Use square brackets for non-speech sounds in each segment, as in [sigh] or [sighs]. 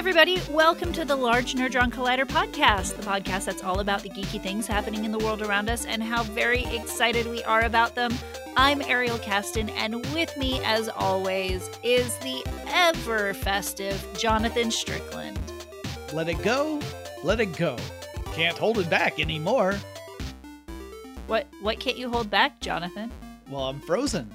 everybody. Welcome to the Large Nerdron Collider podcast, the podcast that's all about the geeky things happening in the world around us and how very excited we are about them. I'm Ariel Casten, and with me, as always, is the ever festive Jonathan Strickland. Let it go, let it go. Can't hold it back anymore. What what can't you hold back, Jonathan? Well, I'm frozen.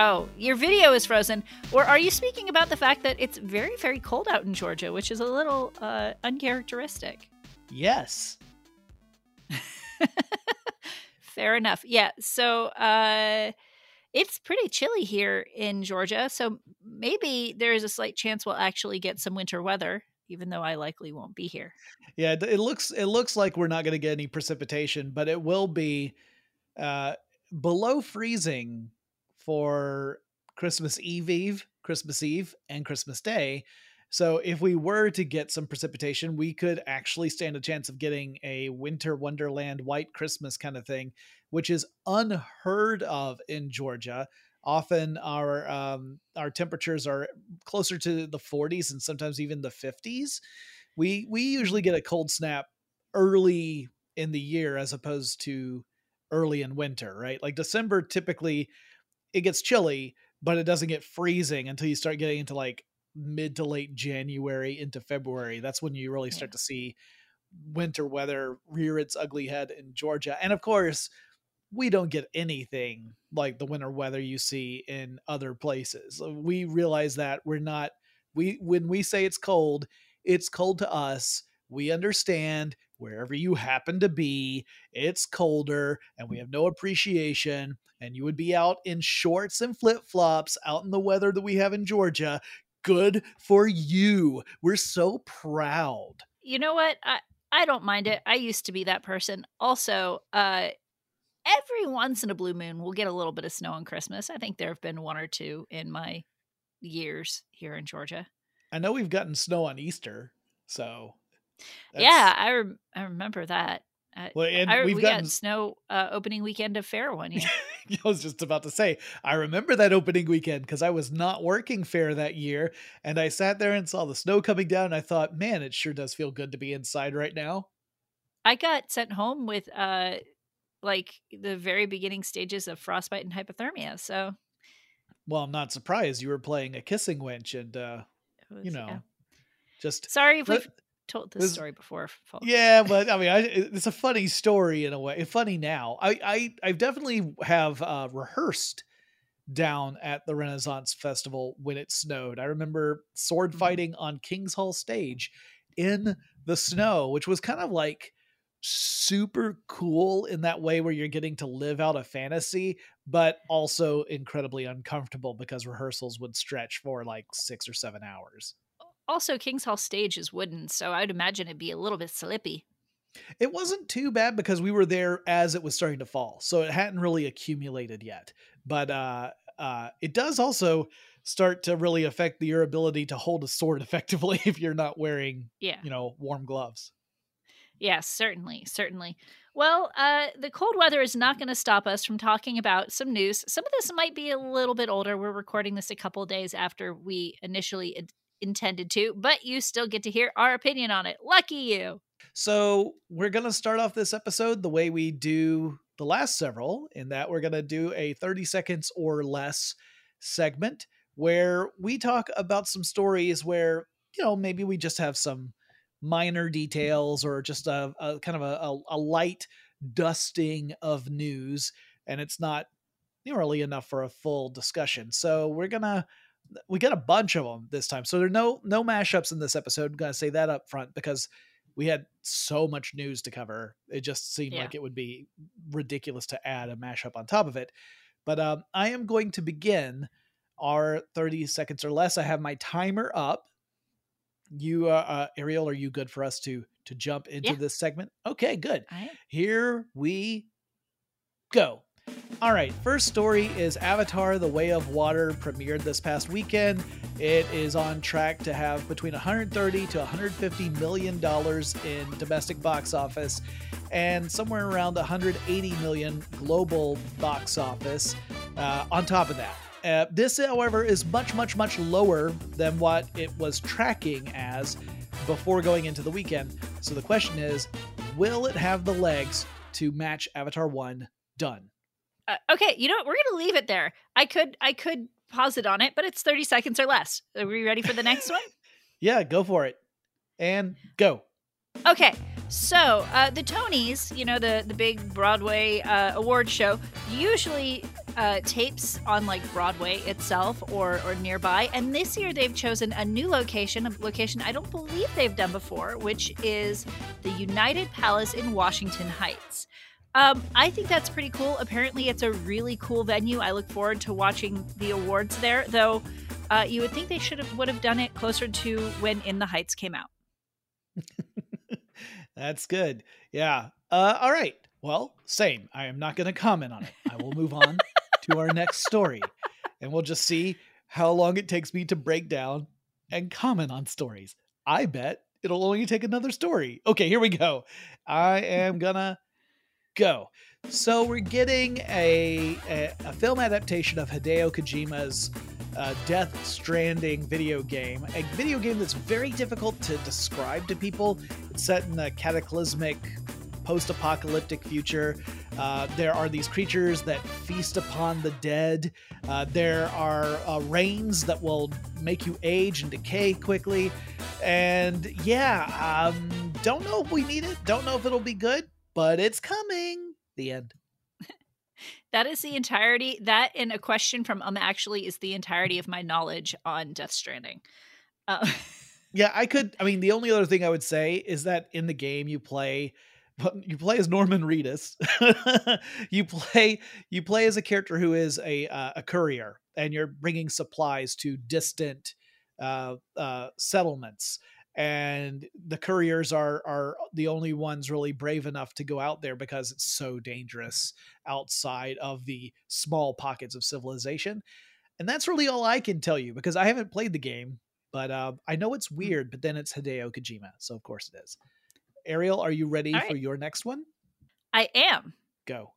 Oh, your video is frozen. Or are you speaking about the fact that it's very, very cold out in Georgia, which is a little uh, uncharacteristic? Yes. [laughs] Fair enough. Yeah. So uh, it's pretty chilly here in Georgia. So maybe there is a slight chance we'll actually get some winter weather, even though I likely won't be here. Yeah, it looks it looks like we're not going to get any precipitation, but it will be uh, below freezing for Christmas Eve Eve, Christmas Eve, and Christmas Day. So if we were to get some precipitation, we could actually stand a chance of getting a winter wonderland white Christmas kind of thing, which is unheard of in Georgia. Often our um, our temperatures are closer to the 40s and sometimes even the 50s. We we usually get a cold snap early in the year as opposed to early in winter, right? Like December typically it gets chilly, but it doesn't get freezing until you start getting into like mid to late January into February. That's when you really start yeah. to see winter weather rear its ugly head in Georgia. And of course, we don't get anything like the winter weather you see in other places. Uh, we realize that we're not we when we say it's cold, it's cold to us. We understand wherever you happen to be, it's colder and we have no appreciation and you would be out in shorts and flip flops out in the weather that we have in Georgia. Good for you. We're so proud. You know what? I, I don't mind it. I used to be that person. Also, uh, every once in a blue moon, we'll get a little bit of snow on Christmas. I think there have been one or two in my years here in Georgia. I know we've gotten snow on Easter, so yeah, I rem- I remember that. Well, and I, we've we gotten got snow uh, opening weekend of fair one year. [laughs] I was just about to say, I remember that opening weekend because I was not working fair that year, and I sat there and saw the snow coming down. And I thought, man, it sure does feel good to be inside right now. I got sent home with uh, like the very beginning stages of frostbite and hypothermia. So, well, I'm not surprised you were playing a kissing wench, and uh, was, you know, yeah. just sorry if we told this, this story before. Folks. Yeah, but I mean, I, it's a funny story in a way. Funny now. I I I definitely have uh, rehearsed down at the Renaissance Festival when it snowed. I remember sword mm-hmm. fighting on King's Hall stage in the snow, which was kind of like super cool in that way where you're getting to live out a fantasy but also incredibly uncomfortable because rehearsals would stretch for like 6 or 7 hours also King's Hall stage is wooden, so I'd imagine it'd be a little bit slippy. It wasn't too bad because we were there as it was starting to fall, so it hadn't really accumulated yet. But uh, uh, it does also start to really affect your ability to hold a sword [laughs] effectively if you're not wearing, yeah. you know, warm gloves. Yes, certainly, certainly. Well, uh, the cold weather is not going to stop us from talking about some news. Some of this might be a little bit older. We're recording this a couple days after we initially intended to, but you still get to hear our opinion on it. Lucky you. So, we're going to start off this episode the way we do the last several, in that we're going to do a 30 seconds or less segment where we talk about some stories where, you know, maybe we just have some minor details or just a, a kind of a, a, light dusting of news, and it's not nearly enough for a full discussion. So, we're going to we get a bunch of them this time. So there are no no mashups in this episode. I'm gonna say that up front because we had so much news to cover. It just seemed yeah. like it would be ridiculous to add a mashup on top of it. But um, I am going to begin our 30 seconds or less. I have my timer up. You, uh, uh, Ariel, are you good for us to to jump into yeah. this segment? Okay, good. Here we go. All right, first story is Avatar The Way of Water premiered this past weekend. It is on track to have between 130 to 150 million dollars in domestic box office and somewhere around 180 million global box office. Uh, on top of that, Uh, this, however, is much, much, much lower than what it was tracking as before going into the weekend. So the question is will it have the legs to match Avatar 1 done? Uh, okay, you know what? We're gonna leave it there. I could I could pause it on it, but it's thirty seconds or less. Are we ready for the next one? [laughs] Yeah, go for it. And go. Okay, so uh, the Tonys, you know the the big Broadway uh, award show, usually uh, tapes on like Broadway itself or or nearby. And this year they've chosen a new location, a location I don't believe they've done before, which is the United Palace in Washington Heights. Um, I think that's pretty cool. Apparently, it's a really cool venue. I look forward to watching the awards there, though. Uh, you would think they should have would have done it closer to when In the Heights came out. [laughs] That's good. Yeah. Uh, all right. Well, same. I am not going to comment on it. I will move on [laughs] to our next story, and we'll just see how long it takes me to break down and comment on stories. I bet it'll only take another story. Okay, here we go. I am [laughs] gonna go. So we're getting a, a, a film adaptation of Hideo Kojima's uh, Death Stranding video game, a video game that's very difficult to describe to people. It's set in a cataclysmic post apocalyptic future. Uh, there are these creatures that feast upon the dead. Uh, there are uh, rains that will make you age and decay quickly. And yeah, um, don't know if we need it. Don't know if it'll be good, but it's coming. The end. [laughs] That is the entirety. That and a question from um actually is the entirety of my knowledge on Death Stranding. Uh, [laughs] yeah, I could. I mean, the only other thing I would say is that in the game you play, you play as Norman Reedus. [laughs] you play you play as a character who is a uh, a courier, and you're bringing supplies to distant uh, uh, settlements and the couriers are are the only ones really brave enough to go out there because it's so dangerous outside of the small pockets of civilization. And that's really all i can tell you because i haven't played the game but uh, i know it's hmm. weird but then it's hideo kojima so of course it is. Ariel are you ready right. for your next one? I am. Go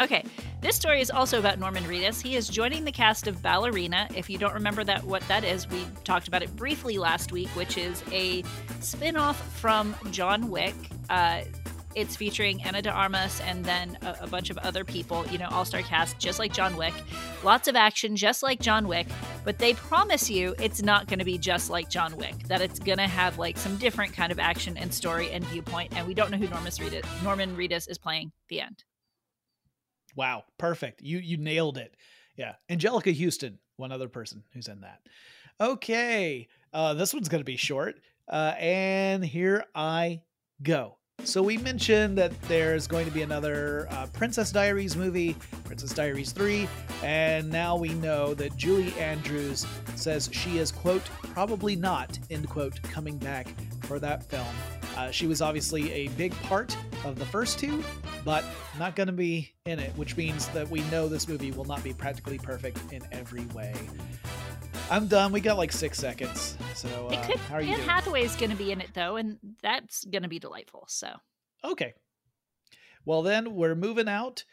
Okay, this story is also about Norman Reedus. He is joining the cast of Ballerina. If you don't remember that what that is, we talked about it briefly last week, which is a spin-off from John Wick. Uh, it's featuring Ana de Armas and then a, a bunch of other people, you know, all-star cast, just like John Wick. Lots of action, just like John Wick. But they promise you it's not going to be just like John Wick. That it's going to have like some different kind of action and story and viewpoint. And we don't know who Norman Reedus, Norman Reedus is playing. The end. Wow, perfect. You you nailed it. Yeah, Anjelica Huston, one other person who's in that. Okay, uh, this one's going to be short, uh, and here I go. So we mentioned that there's going to be another uh, Princess Diaries movie, Princess Diaries 3, and now we know that Julie Andrews says she is quote probably not end quote coming back for that film. Uh, she was obviously a big part of the first two, but not going to be in it, which means that we know this movie will not be practically perfect in every way. I'm done. We got like six seconds. So uh, it could, how are you Anne? Hathaway's going to be in it though, and that's going to be delightful. So okay. Well, then we're moving out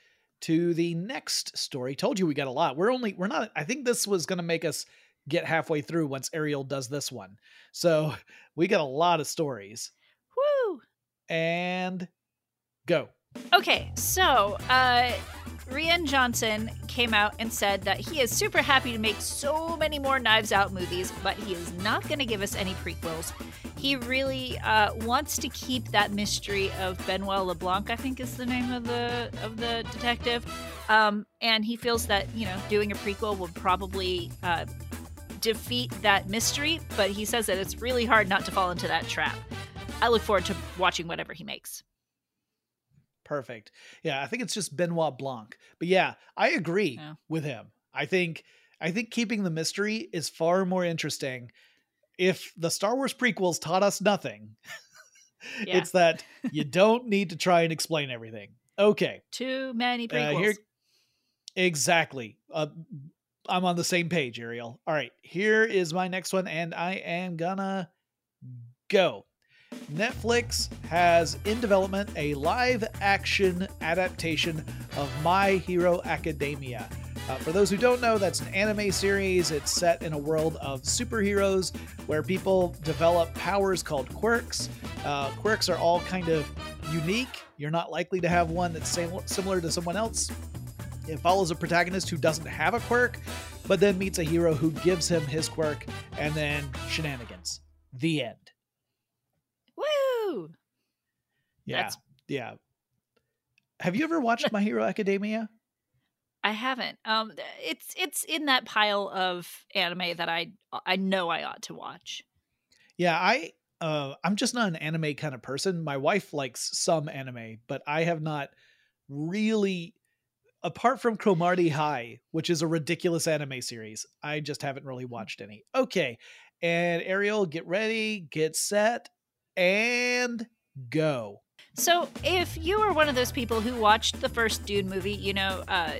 to the next story. Told you we got a lot. We're only we're not. I think this was going to make us get halfway through once Ariel does this one. So [laughs] we got a lot of stories. Woo! And go. Okay, so uh, Rian Johnson came out and said that he is super happy to make so many more Knives Out movies, but he is not going to give us any prequels. He really uh, wants to keep that mystery of Benoit LeBlanc, I think is the name of the of the detective, um, and he feels that you know doing a prequel would probably uh, defeat that mystery. But he says that it's really hard not to fall into that trap. I look forward to watching whatever he makes. Perfect. Yeah, I think it's just Benoit Blanc. But yeah, I agree yeah. with him. I think I think keeping the mystery is far more interesting. If the Star Wars prequels taught us nothing, [laughs] yeah. it's that you don't need to try and explain everything. Okay. Too many prequels. Uh, here, exactly. Uh, I'm on the same page, Ariel. All right, here is my next one, and I am gonna go. Netflix has in development a live action adaptation of My Hero Academia. Uh, for those who don't know, that's an anime series. It's set in a world of superheroes where people develop powers called quirks. Uh, quirks are all kind of unique. You're not likely to have one that's similar to someone else. It follows a protagonist who doesn't have a quirk, but then meets a hero who gives him his quirk, and then shenanigans. The end. Woo! Yeah. That's... Yeah. Have you ever watched [laughs] My Hero Academia? I haven't. Um, it's it's in that pile of anime that I I know I ought to watch. Yeah, I uh, I'm just not an anime kind of person. My wife likes some anime, but I have not really. Apart from Cromartie High, which is a ridiculous anime series, I just haven't really mm. watched any. Okay, and Ariel, get ready, get set, and go. So, if you were one of those people who watched the first Dune movie, you know, uh,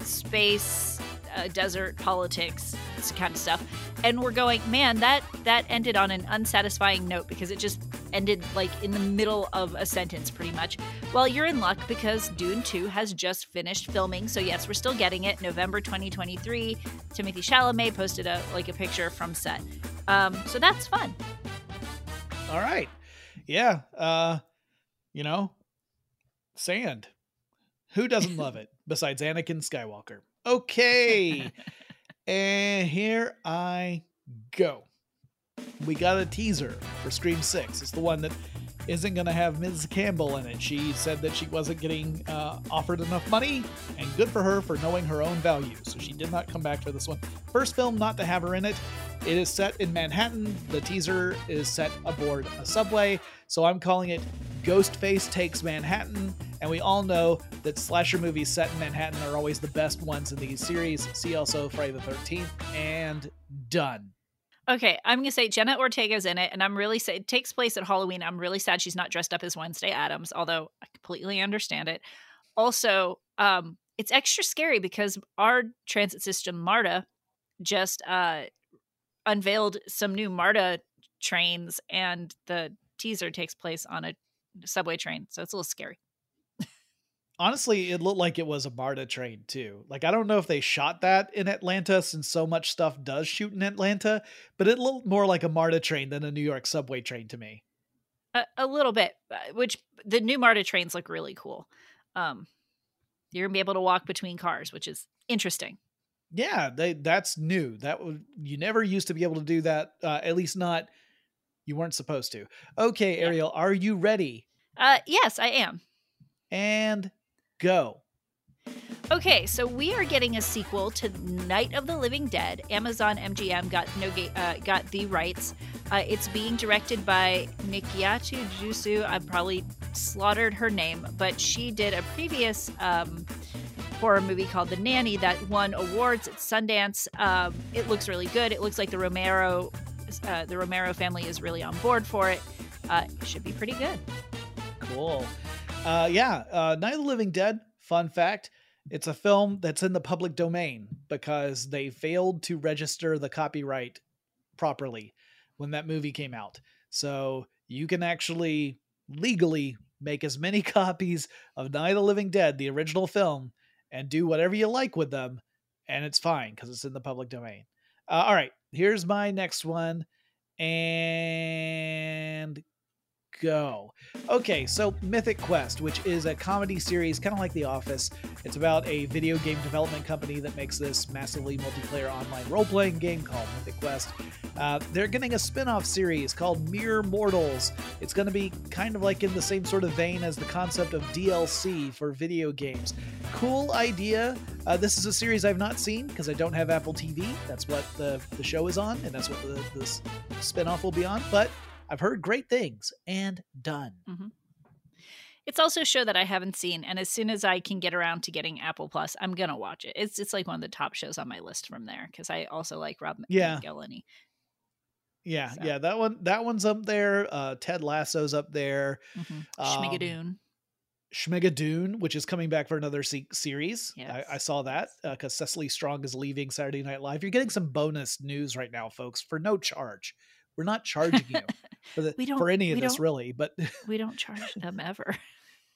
space, uh, desert politics, kind of stuff, and we're going, man, that that ended on an unsatisfying note because it just ended like in the middle of a sentence, pretty much. Well, you're in luck because Dune 2 has just finished filming, so yes, we're still getting it. November 2023. Timothée Chalamet posted a like a picture from set, um, so that's fun. All right, yeah. Uh, you know, sand. Who doesn't love it [laughs] besides Anakin Skywalker? Okay. [laughs] and here I go. We got a teaser for Scream 6. It's the one that isn't going to have Ms. Campbell in it. She said that she wasn't getting uh, offered enough money, and good for her for knowing her own value. So she did not come back for this one. First film not to have her in it. It is set in Manhattan. The teaser is set aboard a subway. So I'm calling it Ghostface Takes Manhattan, and we all know that slasher movies set in Manhattan are always the best ones in these series. See also Friday the 13th, and done. Okay, I'm gonna say Jenna Ortega's in it, and I'm really sad. It takes place at Halloween. I'm really sad she's not dressed up as Wednesday Addams, although I completely understand it. Also, um, it's extra scary because our transit system, MARTA, just uh, unveiled some new MARTA trains, and the teaser takes place on a subway train, so it's a little scary. Honestly, it looked like it was a MARTA train too. Like I don't know if they shot that in Atlanta since so much stuff does shoot in Atlanta, but it looked more like a MARTA train than a New York subway train to me. A, a little bit, uh, which the new MARTA trains look really cool. Um, you're gonna be able to walk between cars, which is interesting. Yeah, they that's new. That would you never used to be able to do that. Uh, at least not you weren't supposed to. Okay, Ariel, yeah. are you ready? Uh, yes, I am. And go. Okay, so we are getting a sequel to Night of the Living Dead. Amazon MGM got no uh, got the rights. Uh, it's being directed by Nikyatu Jusu. I probably slaughtered her name, but she did a previous um, horror movie called The Nanny that won awards at Sundance. Um, it looks really good. It looks like the Romero uh, the Romero family is really on board for it. Uh, it should be pretty good. Cool. Uh, yeah, uh, Night of the Living Dead. Fun fact: it's a film that's in the public domain because they failed to register the copyright properly when that movie came out. So you can actually legally make as many [laughs] copies of Night of the Living Dead, the original film, and do whatever you like with them, and it's fine because it's in the public domain. Uh, all right, here's my next one. And go. Okay, so Mythic Quest, which is a comedy series kind of like The Office. It's about a video game development company that makes this massively multiplayer online role playing game called Mythic Quest. Uh, they're getting a spin off series called Mere Mortals. It's going to be kind of like in the same sort of vein as the concept of DLC for video games. Cool idea. Uh, this is a series I've not seen because I don't have Apple TV. That's what the, the show is on, and that's what the, this spin off will be on. But I've heard great things and done. Mm-hmm. It's also a show that I haven't seen, and as soon as I can get around to getting Apple Plus, I'm gonna watch it. It's it's like one of the top shows on my list from there because I also like Rob yeah. McElhenney. Yeah, so. yeah, that one that one's up there. Uh, Ted Lasso's up there. Mm-hmm. Schmigadoon. Um, Schmigadoon, which is coming back for another se- series. Yes. I, I, saw that because uh, Cecily Strong is leaving Saturday Night Live. You're getting some bonus news right now, folks, for no charge. We're not charging you for, the, we don't, for any of this, really. But we don't charge them [laughs] ever.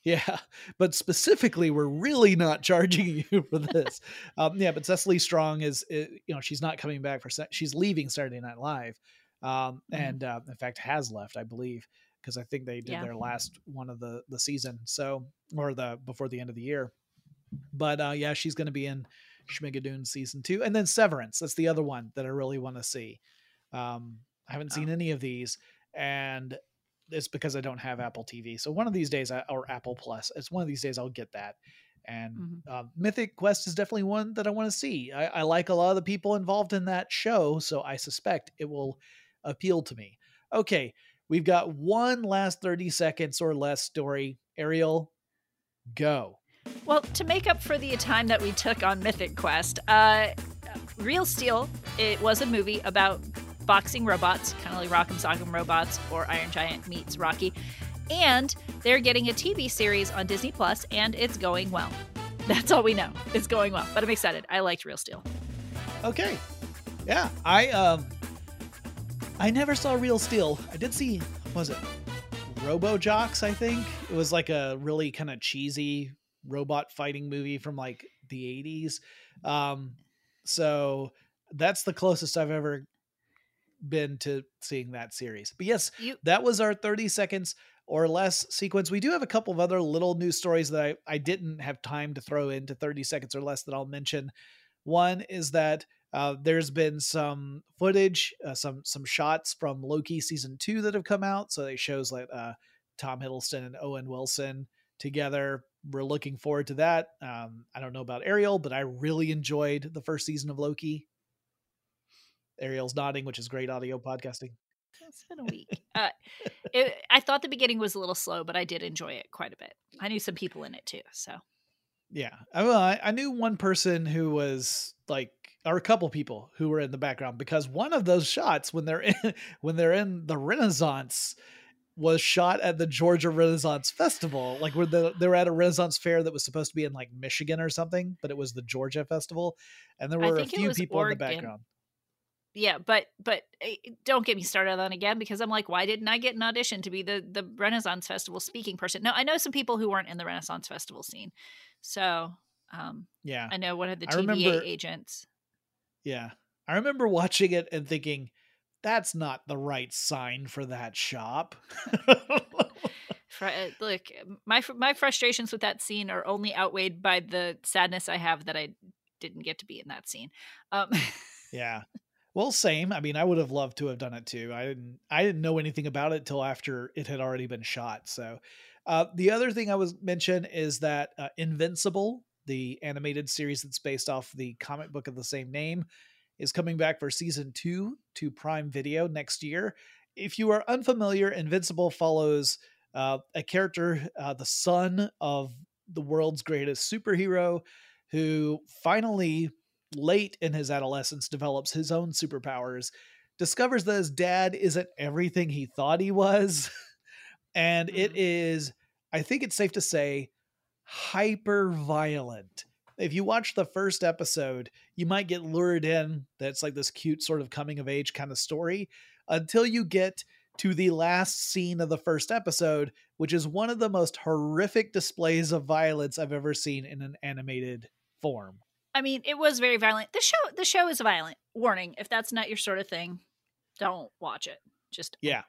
Yeah, but specifically, we're really not charging [laughs] you for this. [laughs] um, yeah, but Cecily Strong is, is, you know, she's not coming back for. She's leaving Saturday Night Live, um, mm-hmm. and uh, in fact has left, I believe, because I think they did yeah. their last one of the the season, so or the before the end of the year. But uh, yeah, she's going to be in Schmigadoon season two, and then Severance. That's the other one that I really want to see. Um, I haven't oh. seen any of these, and it's because I don't have Apple TV. So one of these days, I, or Apple Plus, it's one of these days I'll get that. And mm-hmm. uh, Mythic Quest is definitely one that I want to see. I, I, like a lot of the people involved in that show, so I suspect it will appeal to me. Okay, we've got one last 30 seconds or less story. Ariel, go. Well, to make up for the time that we took on Mythic Quest, uh, Real Steel, it was a movie about boxing robots, kind of like Rock'em Sock'em Robots or Iron Giant meets Rocky. And they're getting a TV series on Disney Plus, and it's going well. [laughs] That's all we know. It's going well, but I'm excited. I liked Real Steel. Okay, yeah, I um, I never saw Real Steel. I did see, was it Robot Jox? I think it was like a really kind of cheesy robot fighting movie from like the 80s. Um, so that's the closest I've ever been to seeing that series. But yes, you- that was our 30 seconds or less sequence. We do have a couple of other little news stories that I, I didn't have time to throw into 30 seconds or less that I'll mention. One is that uh, there's been some footage, uh, some some shots from Loki season two that have come out. So they shows like uh, Tom Hiddleston and Owen Wilson together. We're looking forward to that. Um, I don't know about Ariel, but I really enjoyed the first season of Loki. Ariel's nodding, which is great audio podcasting. It's been a week. Uh, it, I thought the beginning was a little slow, but I did enjoy it quite a bit. I knew some people in it too, so yeah. I, I knew one person who was like, or a couple people who were in the background because one of those shots when they're in [laughs] when they're in the Renaissance was shot at the Georgia Renaissance Festival. Like where the, they were at a Renaissance fair that was supposed to be in like Michigan or something, but it was the Georgia Festival, and there were a few people Oregon. in the background yeah, but but eh, don't get me started on again because I'm like, why didn't I get an audition to be the the Renaissance Festival speaking person? No, I know some people who weren't in the Renaissance Festival scene, so um, yeah, I know one of the TVA remember, agents. Yeah, I remember watching it and thinking, that's not the right sign for that shop. [laughs] Eh, look, my my frustrations with that scene are only outweighed by the sadness I have that I didn't get to be in that scene. Um, yeah well, same. I mean, I would have loved to have done it too. I didn't. I didn't know anything about it till after it had already been shot. So, uh, the other thing I was mention is that uh, Invincible, the animated series that's based off the comic book of the same name, is coming back for season two to Prime Video next year. If you are unfamiliar, Invincible follows uh, a character, uh, the son of the world's greatest superhero, who finally late in his adolescence develops his own superpowers, discovers that his dad isn't everything he thought he was. [laughs] and it mm-hmm. is, I think it's safe to say, hyper violent. If you watch the first episode, you might get lured in that's like this cute sort of coming of age kind of story until you get to the last scene of the first episode, which is one of the most horrific displays of violence I've ever seen in an animated form. I mean, it was very violent. The show the show is violent. Warning, if that's not your sort of thing, don't watch it. Just Yeah.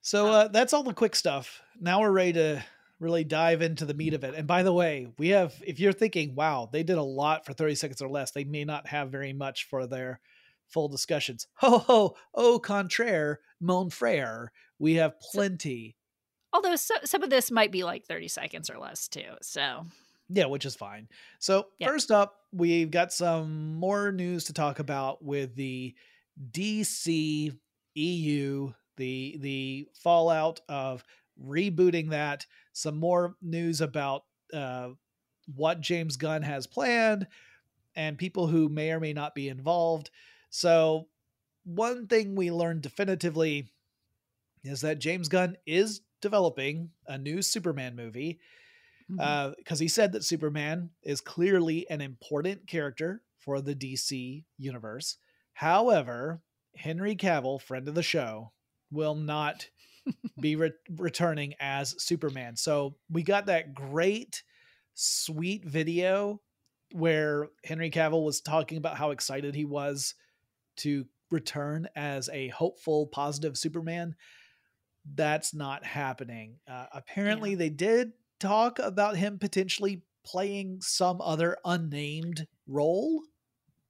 So uh, that's all the quick stuff. Now we're ready to really dive into the meat of it. And by the way, we have if you're thinking, wow, they did a lot for 30 seconds or less, they may not have very much for their full discussions. [laughs] Ho ho, au contraire, mon frere. We have plenty. Although so, some of this might be like 30 seconds or less too. So yeah, which is fine. So, first up, we've got some more news to talk about with the DC EU, the the fallout of rebooting that, some more news about uh, what James Gunn has planned and people who may or may not be involved. So, one thing we learned definitively is that James Gunn is developing a new Superman movie because mm-hmm. uh, he said that Superman is clearly an important character for the DC universe. However, Henry Cavill, friend of the show, will not [laughs] be re- returning as Superman. So we got that great, sweet video where Henry Cavill was talking about how excited he was to return as a hopeful, positive Superman. That's not happening. Uh, apparently, yeah. they did talk about him potentially playing some other unnamed role,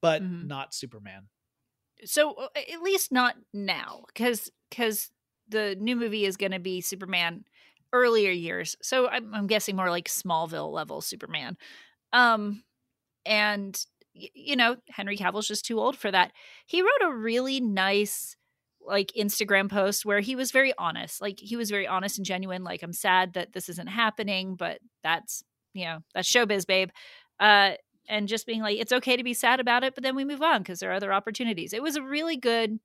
but mm-hmm. not Superman. So uh, at least not now, because because the new movie is going to be Superman earlier years. So I'm, I'm guessing more like Smallville level Superman. Um, and you know, Henry Cavill's just too old for that. He wrote a really nice like Instagram post where he was very honest. Like he was very honest and genuine. Like I'm sad that this isn't happening, but that's you know that's showbiz, babe. Uh, and just being like, it's okay to be sad about it, but then we move on because there are other opportunities. It was a really good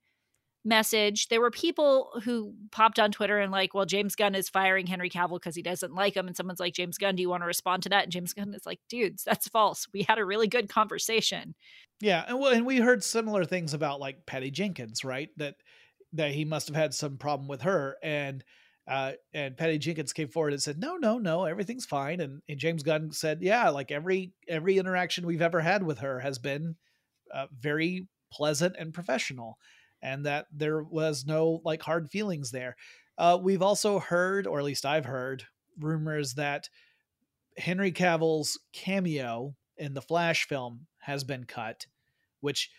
message. There were people who popped on Twitter and like, well, James Gunn is firing Henry Cavill because he doesn't like him. And someone's like, James Gunn, do you want to respond to that? And James Gunn is like, dudes, that's false. We had a really good conversation. Yeah, and well, and we heard similar things about like Patty Jenkins, right? That that he must have had some problem with her, and uh, and Patty Jenkins came forward and said, "No, no, no, everything's fine." And, and James Gunn said, "Yeah, like every every interaction we've ever had with her has been uh, very pleasant and professional." and that there was no like hard feelings there. Uh, we've also heard, or at least I've heard, rumors that Henry Cavill's cameo in the Flash film has been cut, which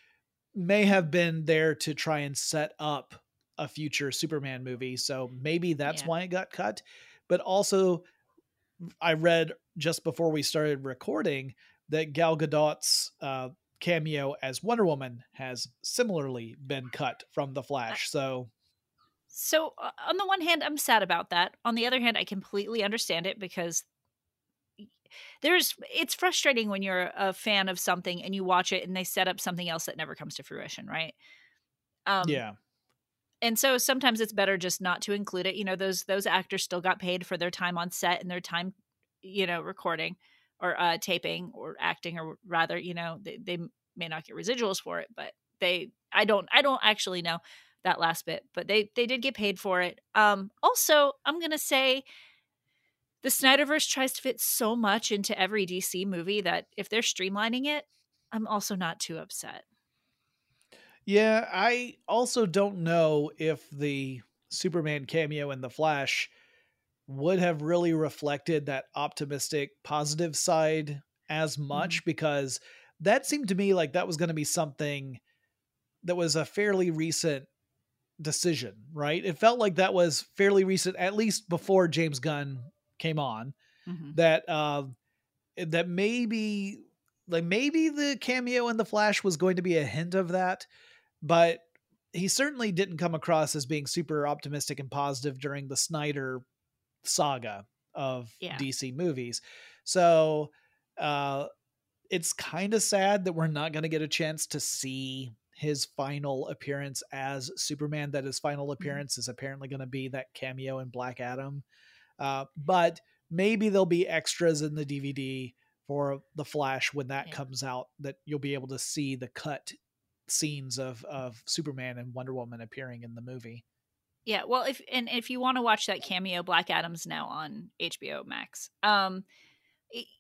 may have been there to try and set up a future Superman movie. So maybe that's yeah. why it got cut. But also, I read just before we started recording that Gal Gadot's uh, cameo as Wonder Woman has similarly been cut from The Flash. So so uh, on the one hand I'm sad about that. On the other hand I completely understand it because there's it's frustrating when you're a fan of something and you watch it and they set up something else that never comes to fruition, right? Um Yeah. And so sometimes it's better just not to include it. You know, those those actors still got paid for their time on set and their time, you know, recording or uh, taping or acting or rather you know they, they may not get residuals for it but they i don't i don't actually know that last bit but they they did get paid for it um also i'm gonna say the snyderverse tries to fit so much into every dc movie that if they're streamlining it i'm also not too upset yeah i also don't know if the superman cameo in the flash would have really reflected that optimistic positive side as much mm-hmm. because that seemed to me like that was going to be something that was a fairly recent decision, right? It felt like that was fairly recent, at least before James Gunn came on. Mm-hmm. That uh, that maybe like maybe the cameo in the Flash was going to be a hint of that, but he certainly didn't come across as being super optimistic and positive during the Snyder saga of yeah. DC movies. So uh, it's kind of sad that we're not going to get a chance to see his final appearance as Superman. That his final mm-hmm. appearance mm-hmm. is apparently going to be that cameo in Black Adam. Uh, but maybe there'll be extras in the DVD for the Flash when that yeah. comes out that you'll be able to see the cut scenes of of Superman and Wonder Woman appearing in the movie. Yeah, well, if and if you want to watch that cameo, Black Adam's now on HBO Max. Um,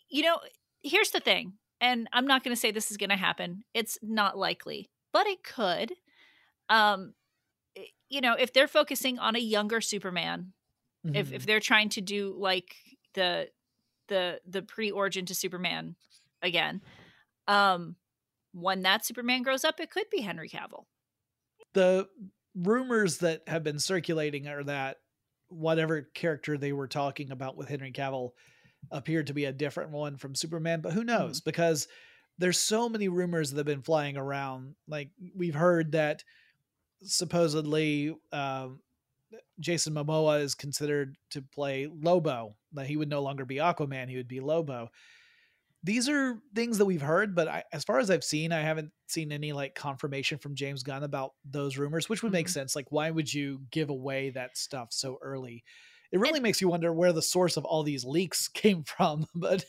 you know, here's the thing, and I'm not going to say this is going to happen. It's not likely, but it could. Um, you know, if they're focusing on a younger Superman, mm-hmm. if if mm-hmm. they're trying to do like the the the pre-origin to Superman again, um, when that Superman grows up, it could be Henry Cavill. The rumors that have been circulating are that whatever character they were talking about with Henry Cavill appeared to be a different one from Superman, but who knows? Mm-hmm. Because there's so many rumors that have been flying around. Like we've heard that supposedly um, Jason Momoa is considered to play Lobo, that he would no longer be Aquaman, he would be Lobo these are things that we've heard, but I, as far as I've seen, I haven't seen any like confirmation from James Gunn about those rumors, which would make mm-hmm. sense. Like, why would you give away that stuff so early? It really and, makes you wonder where the source of all these leaks [laughs] came from. But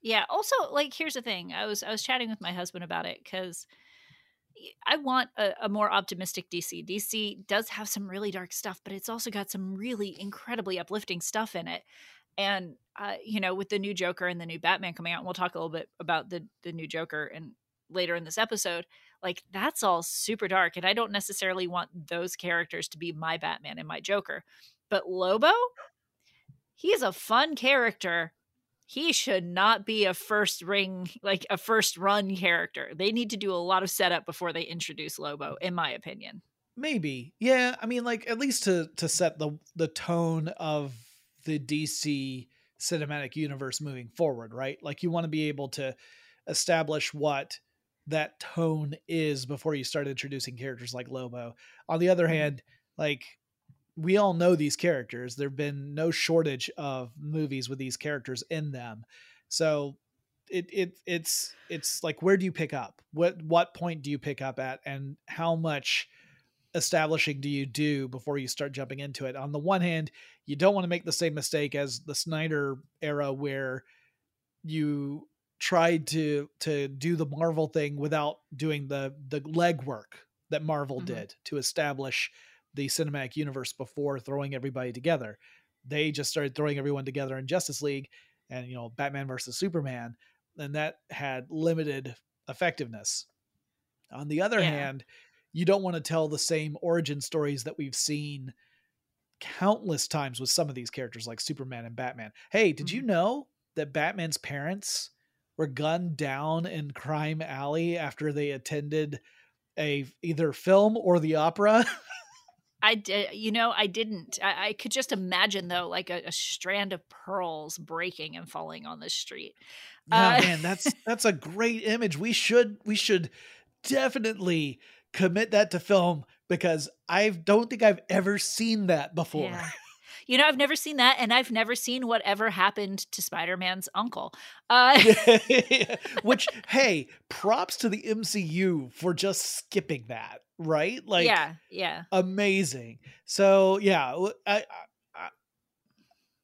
yeah, also like here's the thing: I was I was chatting with my husband about it because I want a, a, more optimistic DC. DC does have some really dark stuff, but it's also got some really incredibly uplifting stuff in it. And uh, you know, with the new Joker and the new Batman coming out, and we'll talk a little bit about the the new Joker and later in this episode. Like that's all super dark, and I don't necessarily want those characters to be my Batman and my Joker. But Lobo, he's a fun character he should not be a first ring like a first run character they need to do a lot of setup before they introduce lobo in my opinion maybe yeah i mean like at least to to set the the tone of the dc cinematic universe moving forward right like you want to be able to establish what that tone is before you start introducing characters like lobo on the other mm-hmm. hand like we all know these characters. There've been no shortage of movies with these characters in them. So it it it's it's like where do you pick up? What what point do you pick up at and how much establishing do you do before you start jumping into it? On the one hand, you don't want to make the same mistake as the Snyder era where you tried to to do the Marvel thing without doing the the legwork that Marvel mm-hmm. did to establish the cinematic universe before throwing everybody together. They just started throwing everyone together in Justice League and you know Batman versus Superman, and that had limited effectiveness. On the other yeah. hand, you don't want to tell the same origin stories that we've seen countless times with some of these characters like Superman and Batman. Hey, did mm-hmm. you know that Batman's parents were gunned down in Crime Alley after they attended a either film or the opera? [laughs] I did, you know, I didn't. I, I could just imagine though, like a, a, strand of pearls breaking and falling on the street. Yeah, uh, man, that's [laughs] that's a great image. We should we should definitely commit that to film because I don't think I've ever seen that before. Yeah. [laughs] You know, I've never seen that, and I've never seen whatever happened to Spider Man's uncle. Uh- [laughs] [laughs] Which, hey, props to the MCU for just skipping that, right? Like, yeah, yeah, amazing. So, yeah, I, I,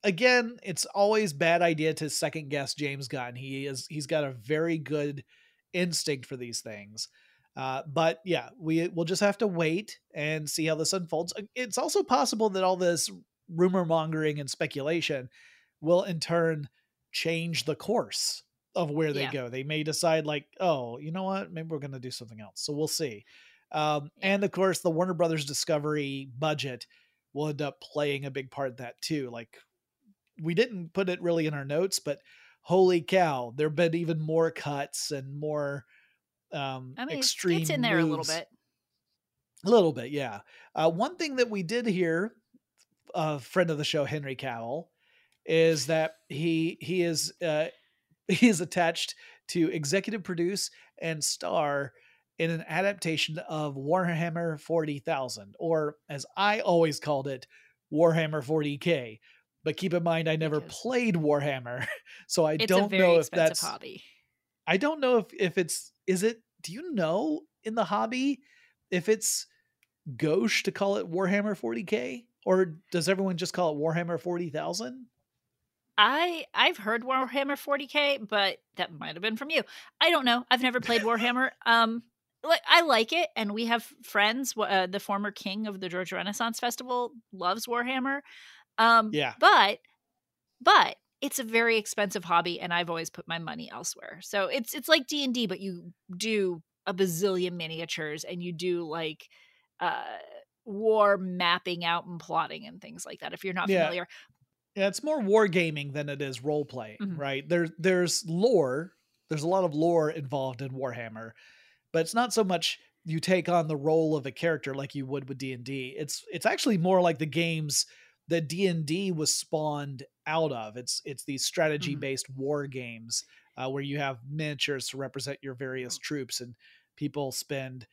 again, it's always bad idea to second guess James Gunn. He is he's got a very good instinct for these things. Uh, but yeah, we will just have to wait and see how this unfolds. It's also possible that all this rumor mongering and speculation will in turn change the course of where they yeah. go. They may decide like, oh, you know what? Maybe we're going to do something else. So we'll see. Um, yeah. And of course, the Warner Brothers Discovery budget will end up playing a big part in that too. Like we didn't put it really in our notes, but holy cow, there've been even more cuts and more um I mean, extreme. It's in there moves. a little bit. A little bit, yeah. Uh, one thing that we did hear a friend of the show, Henry Cavill, is that he he is uh, [laughs] he is attached to executive produce and star in an adaptation of Warhammer 40,000, or as I always called it, Warhammer 40k. But keep in mind, I never because played Warhammer, [laughs] so I don't know if that's a hobby. I don't know if if it's is it. Do you know in the hobby if it's gauche to call it Warhammer 40k? or does everyone just call it Warhammer 40,000? I I've heard Warhammer 40K, but that might have been from you. I don't know. I've never played Warhammer. um like I like it and we have friends uh, the former king of the Georgia Renaissance Festival loves Warhammer. Um yeah. but but it's a very expensive hobby and I've always put my money elsewhere. So it's it's like D&D but you do a bazillion miniatures and you do like uh war mapping out and plotting and things like that if you're not yeah. familiar yeah it's more wargaming than it is role playing mm-hmm. right there's there's lore there's a lot of lore involved in warhammer but it's not so much you take on the role of a character like you would with d&d it's it's actually more like the games that d&d was spawned out of it's it's these strategy based mm-hmm. war games uh, where you have miniatures to represent your various troops and people spend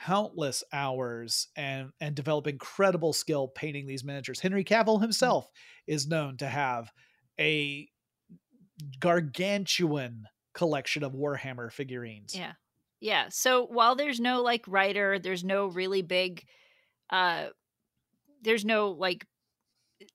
countless hours and and develop incredible skill painting these miniatures. Henry Cavill mm. himself is known to have a gargantuan collection of Warhammer figurines. Yeah. Yeah. So while there's no like writer, there's no really big uh there's no like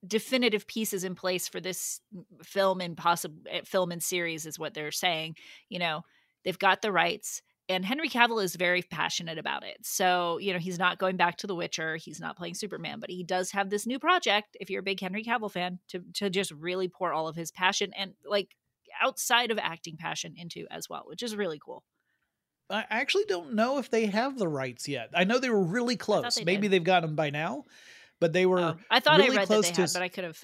definitive pieces in place for this film and possible eh, film and series is what they're saying, you know. They've got the rights and Henry Cavill is very passionate about it. So, you know, he's not going back to The Witcher, he's not playing Superman, but he does have this new project, if you're a big Henry Cavill fan, to to just really pour all of his passion and like outside of acting passion into as well, which is really cool. I actually don't know if they have the rights yet. I know they were really close. They Maybe did. they've got them by now, but they were. Oh, I thought really I read close that they had, but I could have.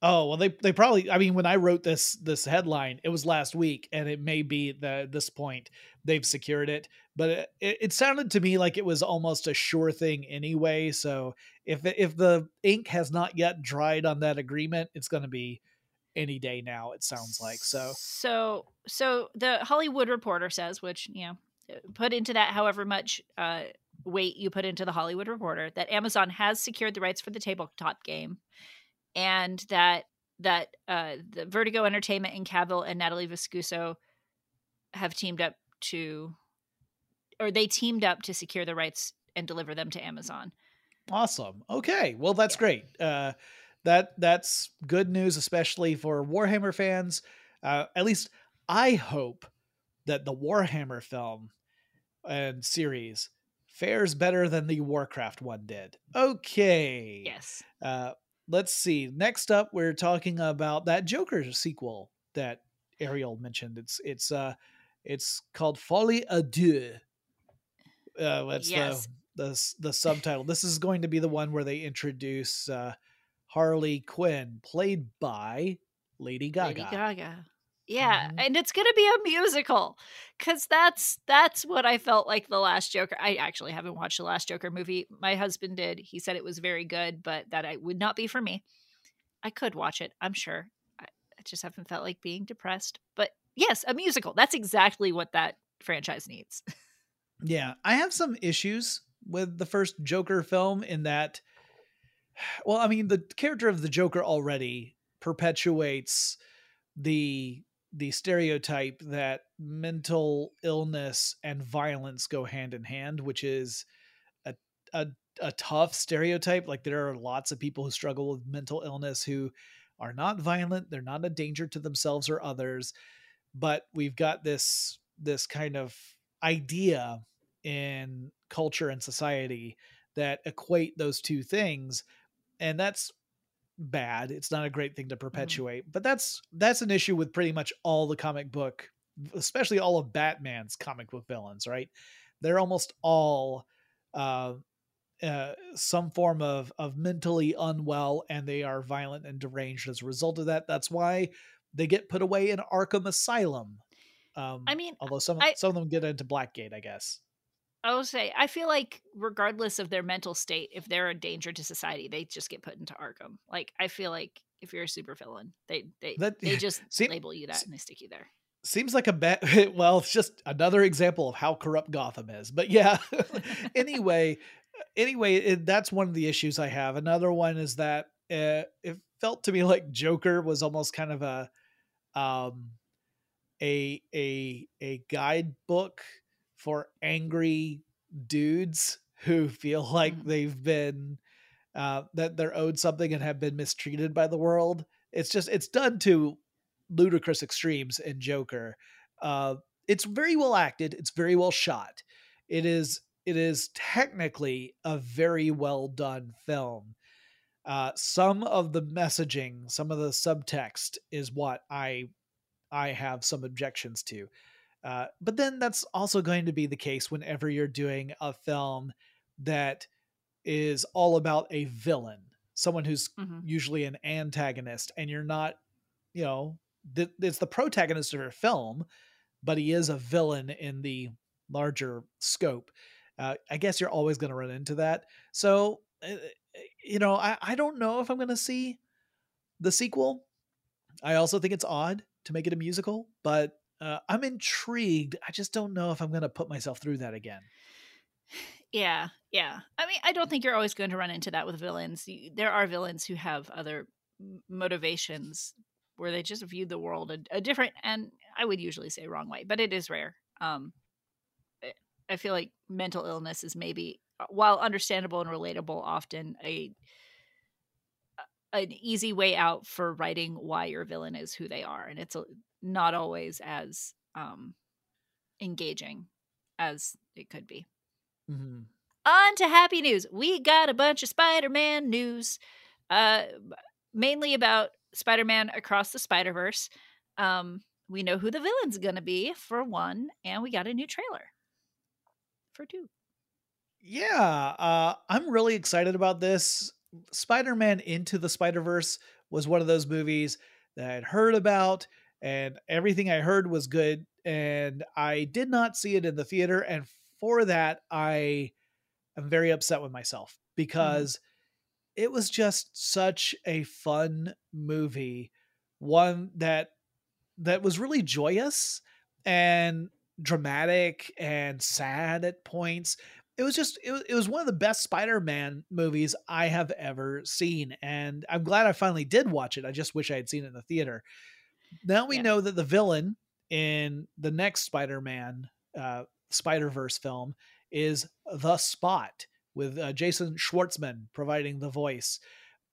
Oh well, they they probably. I mean, when I wrote this this headline, it was last week, and it may be that at this point they've secured it. But it, it sounded to me like it was almost a sure thing anyway. So if if the ink has not yet dried on that agreement, it's going to be any day now. It sounds like so. So so the Hollywood Reporter says, which you know, put into that however much uh, weight you put into the Hollywood Reporter, that Amazon has secured the rights for the tabletop game and that that uh, the Vertigo Entertainment and Cavill and Natalie Viscuso have teamed up to, or they teamed up to secure the rights and deliver them to Amazon. Awesome. Okay. Well, that's yeah. great. Uh, that that's good news, especially for Warhammer fans. Uh, at least I hope that the Warhammer film and series fares better than the Warcraft one did. Okay. Yes. Uh, let's see. Next up, we're talking about that Joker sequel that Ariel mentioned. It's it's uh it's called Folie à Deux. Uh, that's yes. the the the subtitle. This is going to be the one where they introduce uh, Harley Quinn, played by Lady Gaga. Lady Gaga. Yeah, mm-hmm. and it's going to be a musical cuz that's that's what I felt like the last Joker. I actually haven't watched the last Joker movie. My husband did. He said it was very good, but that I would not be for me. I could watch it, I'm sure. I, I just haven't felt like being depressed. But yes, a musical. That's exactly what that franchise needs. [laughs] yeah, I have some issues with the first Joker film in that [sighs] well, I mean, the character of the Joker already perpetuates the the stereotype that mental illness and violence go hand in hand, which is a, a, a tough stereotype. Like there are lots of people who struggle with mental illness who are not violent, they're not a danger to themselves or others, but we've got this this kind of idea in culture and society that equate those two things and that's bad. It's not a great thing to mm-hmm. perpetuate. Mm. But that's that's an issue with pretty much all the comic book, especially all of Batman's comic book villains, right? They're almost all uh, uh, some form of of mentally unwell, and they are violent and deranged as a result of that. That's why they get put away in Arkham Asylum. Um, I mean, although some I, some of them get into Blackgate, I guess. I will say, I feel like regardless of their mental state, if they're a danger to society, they just get put into Arkham. Like I feel like if you're a super villain, they they that, they [laughs] just seem, label you that and they stick you there. Seems like a bad. [laughs] Well, it's just another example of how corrupt Gotham is. But yeah. [laughs] anyway, anyway, it, that's one of the issues I have. Another one is that uh, it felt to me like Joker was almost kind of a um a a a guidebook for angry dudes who feel like mm. they've been uh, that they're owed something and have been mistreated by the world. It's just it's done to ludicrous extremes in Joker. Uh, it's very well acted. It's very well shot. It is it is technically a very well done film. Uh, some of the messaging, some of the subtext is what I I have some objections to. Uh, but then that's also going to be the case whenever you're doing a film that is all about a villain, someone who's mm-hmm. usually an antagonist, and you're not, you know, th- it's the protagonist of your film, but he is a villain in the larger scope. Uh, I guess you're always going to run into that. So, uh, you know, I, I don't know if I'm going to see the sequel. I also think it's odd to make it a musical, but uh, I'm intrigued. I just don't know if I'm going to put myself through that again. Yeah, yeah. I mean, I don't think you're always going to run into that with villains. There are villains who have other motivations where they just view the world a, a different and I would usually say wrong way, but it is rare. Um, eh, I feel like mental illness is maybe, uh, while understandable and relatable, often a an easy way out for writing why your villain is who they are, and it's a, not always as um, engaging as it could be. Mhm. On to happy news. We got a bunch of Spider-Man news, uh, mainly about Spider-Man across the Spider-Verse. Um, we know who the villain's gonna be for one, and we got a new trailer for two. Yeah, uh, I'm really excited about this. Spider Man Into the Spider Verse was one of those movies that I'd heard about, and everything I heard was good. And I did not see it in the theater. And for that, I am very upset with myself mm-hmm. because it was just such a fun movie. One that that was really joyous and dramatic and sad at points it was just it was, it was one of the best spider-man movies i have ever seen and i'm glad i finally did watch it i just wish i had seen it in the theater now we Yeah. know that the villain in the next spider-man uh, spider-verse film is the spot with uh, jason schwartzman providing the voice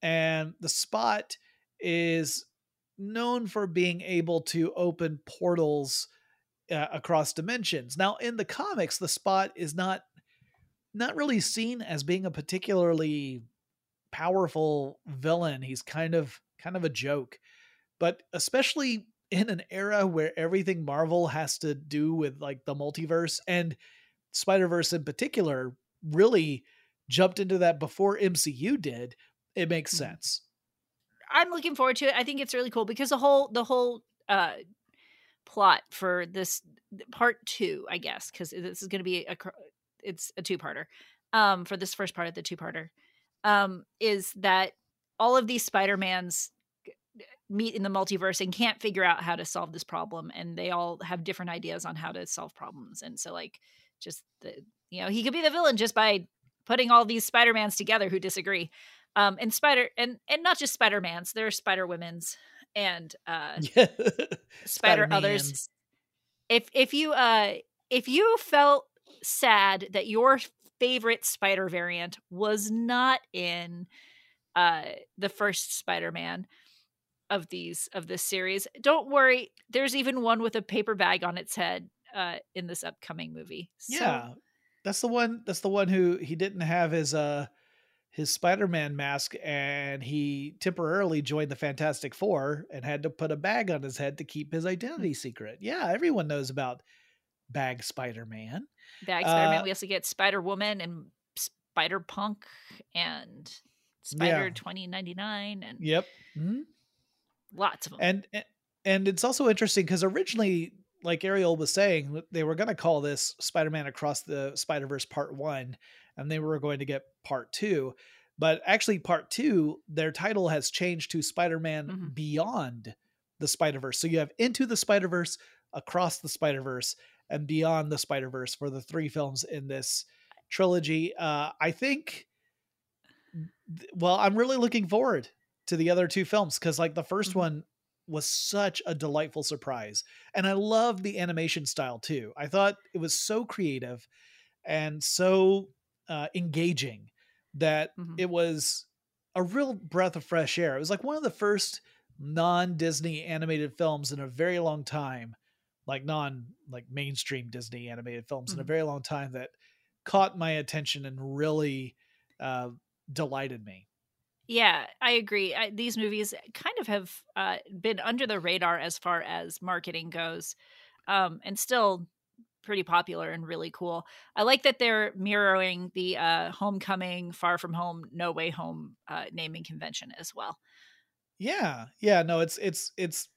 and the spot is known for being able to open portals uh, across dimensions now in the comics the spot is not not really seen as being a particularly powerful villain. He's kind of kind of a joke. But especially in an era where everything Marvel has to do with like the multiverse and Spider-Verse in particular really jumped into that before MCU did, it makes Mhm. sense. I'm looking forward to it. I think it's really cool because the whole the whole uh plot for this part 2, I guess, cuz this is going to be a it's a two-parter. Um for this first part of the two-parter um is that all of these Spider-Mans meet in the multiverse and can't figure out how to solve this problem and they all have different ideas on how to solve problems and so like just the you know he could be the villain just by putting all these spider-mans together who disagree um and spider and and not just spider-mans there are spider women's and uh [laughs] Yeah. spider others if if you uh if you felt sad that your favorite spider variant was not in uh the first spider-man of these of this series don't worry there's even one with a paper bag on its head uh in this upcoming movie So- Yeah. That's the one that's the one who he didn't have his uh his Spider-Man mask and he temporarily joined the Fantastic 4 and had to put a bag on his head to keep his identity secret. Yeah, everyone knows about Bag Spider-Man. bag spider-man Uh, we also get spider woman and spider punk and spider Yeah. 2099 and Yep. Mhm. Lots of them And and it's also interesting because originally, like Ariel was saying, they were going to call this Spider-Man Across the Spider-Verse Part One, and they were going to get Part Two. But actually, Part Two, their title has changed to Spider-Man Mhm. Beyond the Spider-Verse. So you have Into the Spider-Verse, Across the Spider-Verse, and Beyond the Spider-Verse for the three films in this trilogy. Uh, I think. Well, I'm really looking forward to the other two films because, like, the 1st Mhm. one was such a delightful surprise. And I love the animation style too. I thought it was so creative and so uh, engaging that Mhm. it was a real breath of fresh air. It was like one of the first non-Disney animated films in a very long time, like non like mainstream Disney animated films in a Mhm. very long time that caught my attention and really uh, delighted me. Yeah, I agree. I, these movies kind of have uh, been under the radar as far as marketing goes, um, and still pretty popular and really cool. I like that they're mirroring the uh, Homecoming, Far From Home, No Way Home uh, naming convention as well. Yeah, yeah, no, it's it's it's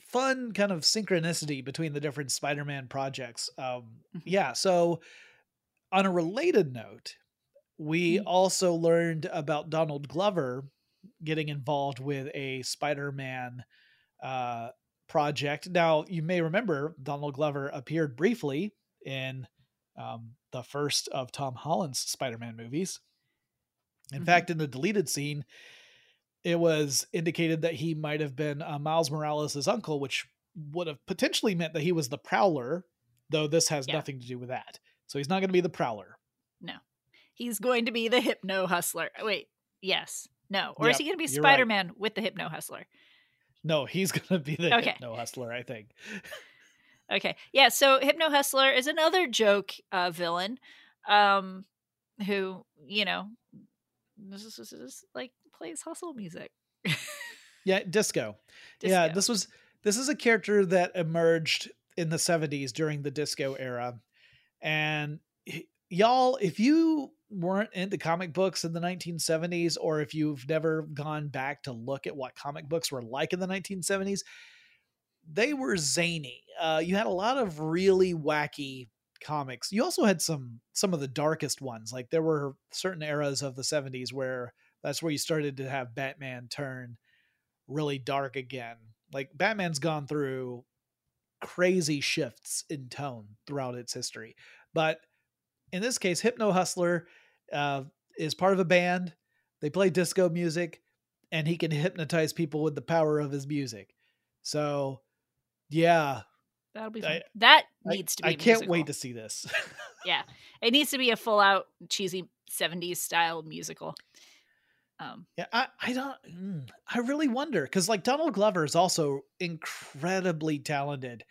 fun kind of synchronicity between the different Spider-Man projects. Um, Mhm. yeah, so on a related note, we Mhm. also learned about Donald Glover getting involved with a Spider-Man uh, project. Now, you may remember Donald Glover appeared briefly in um, the first of Tom Holland's Spider-Man movies. In Mhm. fact, in the deleted scene, it was indicated that he might have been uh, Miles Morales' uncle, which would have potentially meant that he was the Prowler, though this has Yeah. nothing to do with that. So he's not going to be the Prowler. He's going to be the Hypno Hustler. Wait, yes, no, or is he going to be right. Spider Man with the Hypno Hustler? No, he's going to be the Okay. Hypno Hustler, I think. [laughs] Okay. Yeah. So Hypno Hustler is another joke uh, villain, um, who you know, this is, this is like plays hustle music. [laughs] yeah, disco. disco. Yeah, this was this is a character that emerged in the 70s during the disco era. And y'all, if you weren't into comic books in the 1970s, or if you've never gone back to look at what comic books were like in the 1970s, they were zany. Uh, you had a lot of really wacky comics. You also had some some of the darkest ones. Like there were certain eras of the 70s where that's where you started to have Batman turn really dark again. Like Batman's gone through crazy shifts in tone throughout its history. But in this case, Hypno Hustler uh, is part of a band. They play disco music, and he can hypnotize people with the power of his music. So, yeah, that'll be fun. I, that needs to be. I can't wait to see this. [laughs] yeah, it needs to be a full out cheesy '70s style musical. Um, yeah, I, I don't, mm, I really wonder because like Donald Glover is also incredibly talented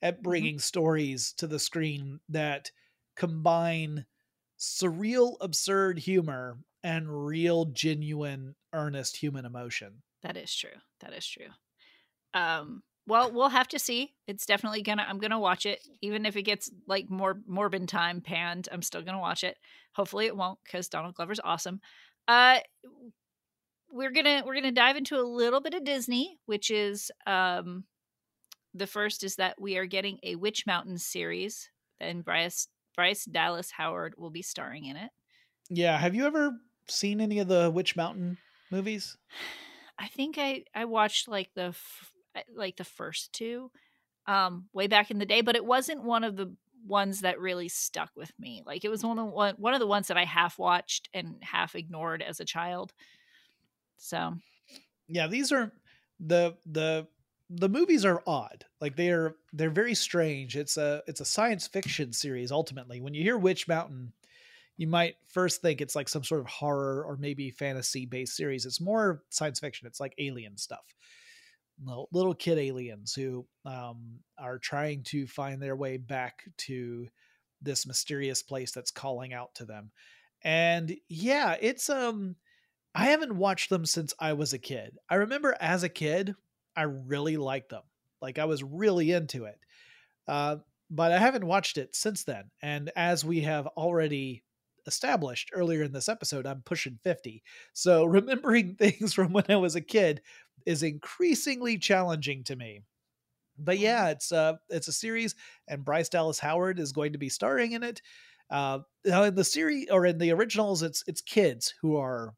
at mm-hmm. bringing mm-hmm. stories to the screen that combine surreal, absurd humor and real, genuine, earnest human emotion. That is true. That is true. Um, well, we'll have to see. It's definitely gonna. I'm gonna watch it, even if it gets like more morbid time panned. I'm still gonna watch it. Hopefully, it won't because Donald Glover's awesome. Uh, we're gonna we're gonna dive into a little bit of Disney, which is um, the first is that we are getting a Witch Mountain series, and Bryce Bryce Dallas Howard will be starring in it. Yeah, have you ever seen any of the Witch Mountain movies? I think I I watched like the like the first two um way back in the day, but it wasn't one of the ones that really stuck with me. Like it was one of the one, one of the ones that I half watched and half ignored as a child. So, yeah, these are the the the movies are odd. Like they are they're very strange. It's a it's a science fiction series ultimately. When you hear Witch Mountain, you might first think it's like some sort of horror or maybe fantasy based series. It's more science fiction. It's like alien stuff. Little kid aliens who um, are trying to find their way back to this mysterious place that's calling out to them. And yeah, it's um I haven't watched them since I was a kid. I remember as a kid, I really liked them. Like I was really into it. Uh, but I haven't watched it since then. And as we have already established earlier in this episode, I'm pushing 50. So [laughs] remembering things from when I was a kid is increasingly challenging to me. But yeah, it's uh it's a series and Bryce Dallas Howard is going to be starring in it. Uh now in the series or in the originals it's it's kids who are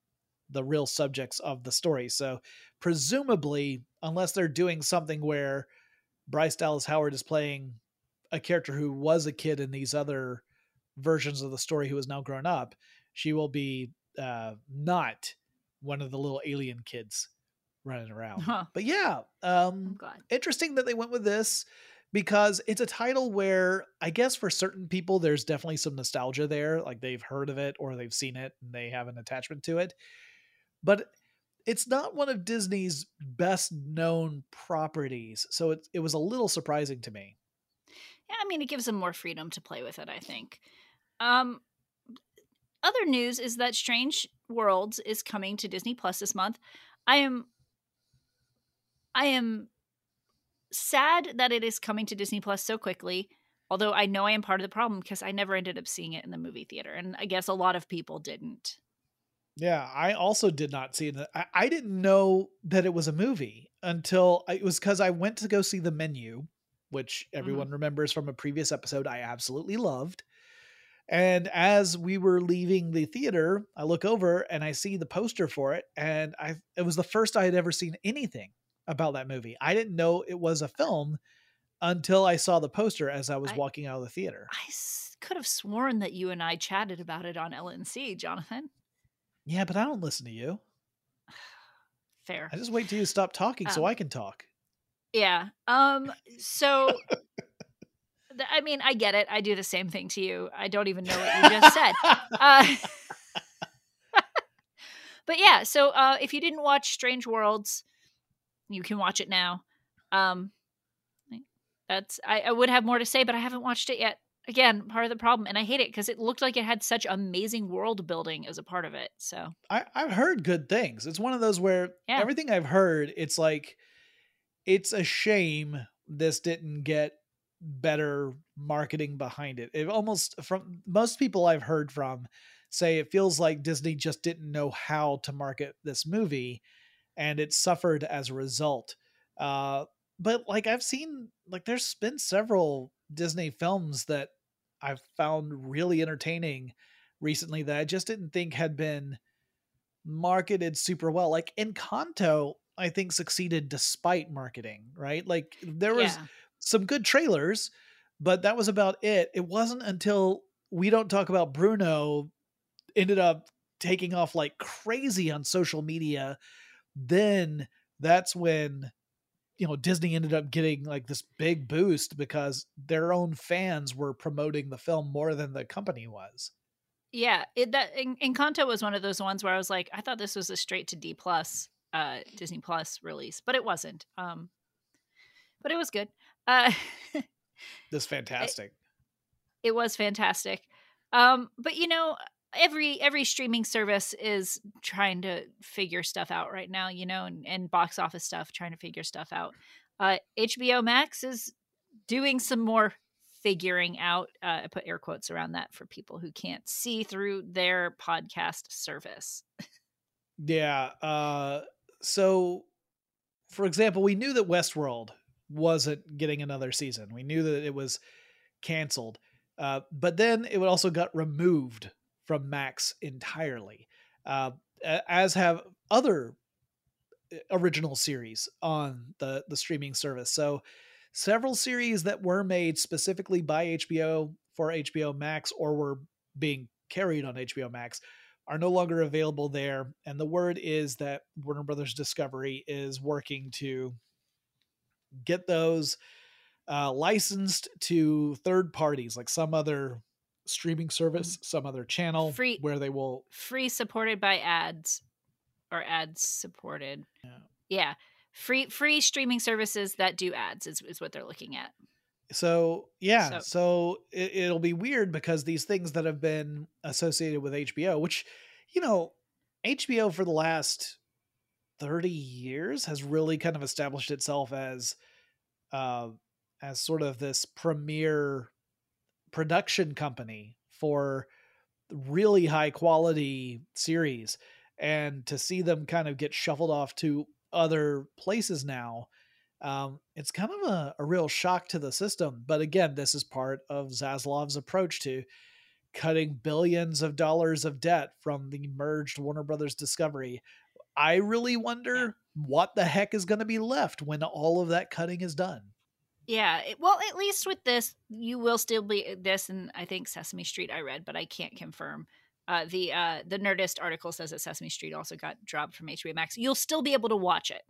the real subjects of the story. So presumably, unless they're doing something where Bryce Dallas Howard is playing a character who was a kid in these other versions of the story who is now grown up, she will be uh, not one of the little alien kids running around. Huh. But yeah, um, interesting that they went with this because it's a title where I guess for certain people there's definitely some nostalgia there, like they've heard of it or they've seen it and they have an attachment to it but it's not one of Disney's best known properties. So it, it was a little surprising to me. Yeah, I mean, it gives them more freedom to play with it, I think. Um, other news is that Strange Worlds is coming to Disney Plus this month. I am I am sad that it is coming to Disney Plus so quickly, although I know I am part of the problem because I never ended up seeing it in the movie theater and I guess a lot of people didn't. Yeah, I also did not see it. I, I didn't know that it was a movie until I, it was because I went to go see the menu, which mm-hmm. everyone mm-hmm. remembers from a previous episode. I absolutely loved. And as we were leaving the theater, I look over and I see the poster for it, and I it was the first I had ever seen anything about that movie. I didn't know it was a film until I saw the poster as I was I, walking out of the theater. I s- could have sworn that you and I chatted about it on LNC, Jonathan. Yeah, but I don't listen to you. Fair. I just wait till you stop talking um, so I can talk. Yeah. Um so [laughs] I mean, I get it. I do the same thing to you. I don't even know what you just said. Uh, [laughs] [laughs] but yeah, so uh, if you didn't watch Strange Worlds, you can watch it now. Um, That's I, I would have more to say, but I haven't watched it yet. Again, part of the problem, and I hate it because it looked like it had such amazing world building as a part of it. So I, I've heard good things. It's one of those where Yeah. everything I've heard, it's like it's a shame this didn't get better marketing behind it. It almost from most people I've heard from say it feels like Disney just didn't know how to market this movie and it suffered as a result. Uh but like I've seen like there's been several Disney films that I've found really entertaining recently that I just didn't think had been marketed super well. Like Encanto, I think succeeded despite marketing, right? Like there was yeah, some good trailers, but that was about it. It wasn't until we don't talk about Bruno ended up taking off like crazy on social media. Then that's when you know Disney ended up getting like this big boost because their own fans were promoting the film more than the company was. yeah. It that En- Encanto was one of those ones where I was like, I thought this was a straight to D plus, uh, Disney Plus release, but it wasn't. Um, but it was good. Uh, [laughs] This fantastic. it was fantastic. Um, but you know, every every streaming service is trying to figure stuff out right now, you know, and, and box office stuff, trying to figure stuff out. Uh, HBO Max is doing some more figuring out. Uh, I put air quotes around that for people who can't see through their podcast service. Yeah. Uh, so, for example, we knew that Westworld wasn't getting another season. We knew that it was canceled. Uh, but then it also got removed from Max entirely, uh, as have other uh, original series on the the streaming service. So, several series that were made specifically by HBO for HBO Max or were being carried on HBO Max are no longer available there. And the word is that Warner Brothers Discovery is working to get those uh, licensed to third parties, like some other streaming service, some other channel, Free- where they will. Free supported by ads or ads supported. Yeah. Yeah. Free free streaming services that do ads is, is what they're looking at. So yeah, So- so, it, it'll be weird because these things that have been associated with HBO, which you know, HBO for the last thirty years has really kind of established itself as, uh, as sort of this premier production company for really high quality series, and to see them kind of get shuffled off to other places now um, it's kind of a, a real shock to the system. But again, this is part of Zaslav's approach to cutting billions of dollars of debt from the merged Warner Brothers Discovery. I really wonder Yeah. what the heck is going to be left when all of that cutting is done. Yeah, it, well, at least with this, you will still be this, and I think Sesame Street I read, but I can't confirm. Uh, the uh, the Nerdist article says that Sesame Street also got dropped from HBO Max. You'll still be able to watch it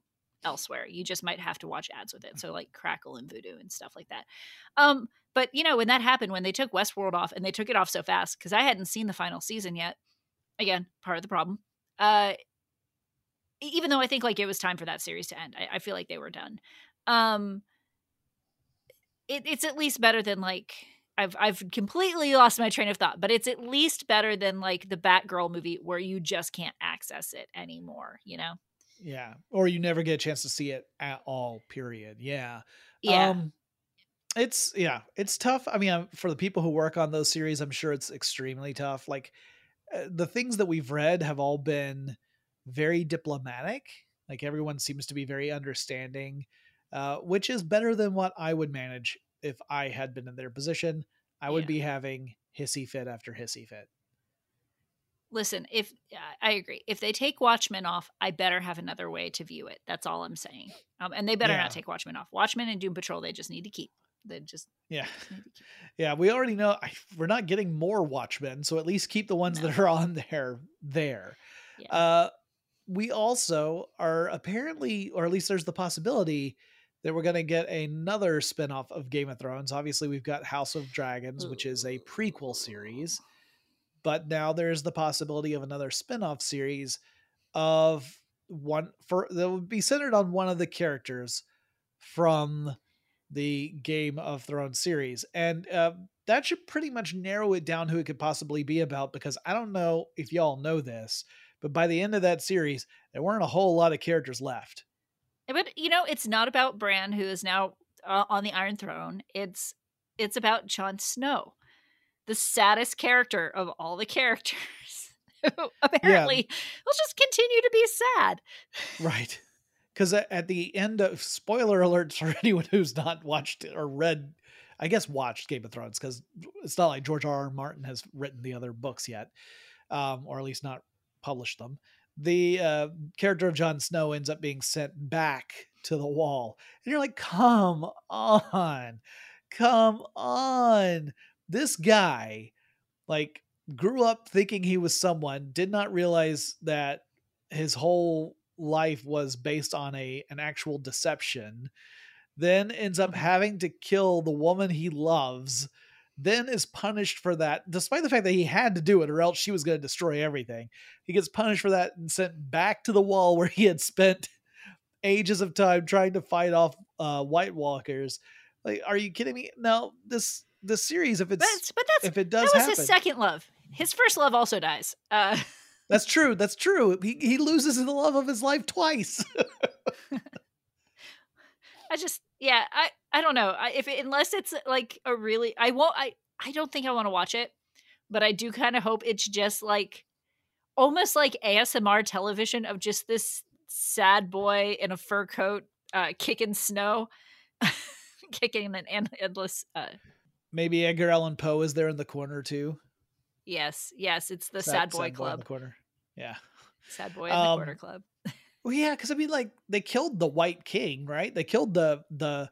elsewhere. You just might have to watch ads with it, so like Crackle and Vudu and stuff like that. Um, but you know when that happened, when they took Westworld off, and they took it off so fast because I hadn't seen the final season yet. Again, part of the problem. Uh, even though I think like it was time for that series to end, I, I feel like they were done. Um, it, it's at least better than like I've I've completely lost my train of thought, but it's at least better than like the Batgirl movie where you just can't access it anymore. You know? Yeah. Or you never get a chance to see it at all, period. Yeah. Yeah. Um, it's yeah, it's tough. I mean, um, for the people who work on those series, I'm sure it's extremely tough. Like uh, the things that we've read have all been very diplomatic. Like everyone seems to be very understanding, uh, which is better than what I would manage if I had been in their position. I would Yeah. be having hissy fit after hissy fit. Listen, if I agree, if they take Watchmen off, I better have another way to view it. That's all I'm saying. Um, and they better Yeah. not take Watchmen off. Watchmen and Doom Patrol, they just need to keep. They just, Yeah. keep. [laughs] Yeah, we already know I, we're not getting more Watchmen, so at least keep the ones that are on there there. Yeah. Uh, we also are apparently, or at least there's the possibility that we're going to get another spinoff of Game of Thrones. Obviously, we've got House of Dragons, which is a prequel series, but now there's the possibility of another spinoff series of one for that would be centered on one of the characters from the Game of Thrones series. And uh, that should pretty much narrow it down who it could possibly be about because I don't know if y'all know this, but by the end of that series, there weren't a whole lot of characters left. But you know, it's not about Bran who is now uh, on the Iron Throne. It's it's about Jon Snow, the saddest character of all the [laughs] characters. Who apparently yeah. will just continue to be sad. Right. Because at the end of spoiler alerts for [laughs] anyone who's not watched or read, I guess watched Game of Thrones, because it's not like George R. R. Martin has written the other books yet, um, or at least not published them. The uh, character of Jon Snow ends up being sent back to the wall. And you're like, come on, come on. This guy, like, grew up thinking he was someone, did not realize that his whole life was based on a an actual deception, then ends up mm-hmm. having to kill the woman he loves, then is punished for that, despite the fact that he had to do it, or else she was going to destroy everything. He gets punished for that and sent back to the wall [laughs] where he had spent ages of time trying to fight off uh, White Walkers. Like, are you kidding me? Now this this series, if it's but, but that's if it does, that was happen, his second love. His first love also dies. Uh, [laughs] that's true. That's true. He he loses the love of his life twice. [laughs] I just yeah, I I don't know. If it, unless it's like a really I won't I I don't think I want to watch it, but I do kind of hope it's just like almost like ASMR television of just this sad boy in a fur coat uh kicking snow [laughs] kicking an endless uh maybe Edgar Allan Poe is there in the corner too. Yes, yes, it's the sad, sad boy sad club. Boy corner. Yeah. Sad boy in um, the corner club. [laughs] well, yeah, because I mean, like they killed the White King, right? They killed the the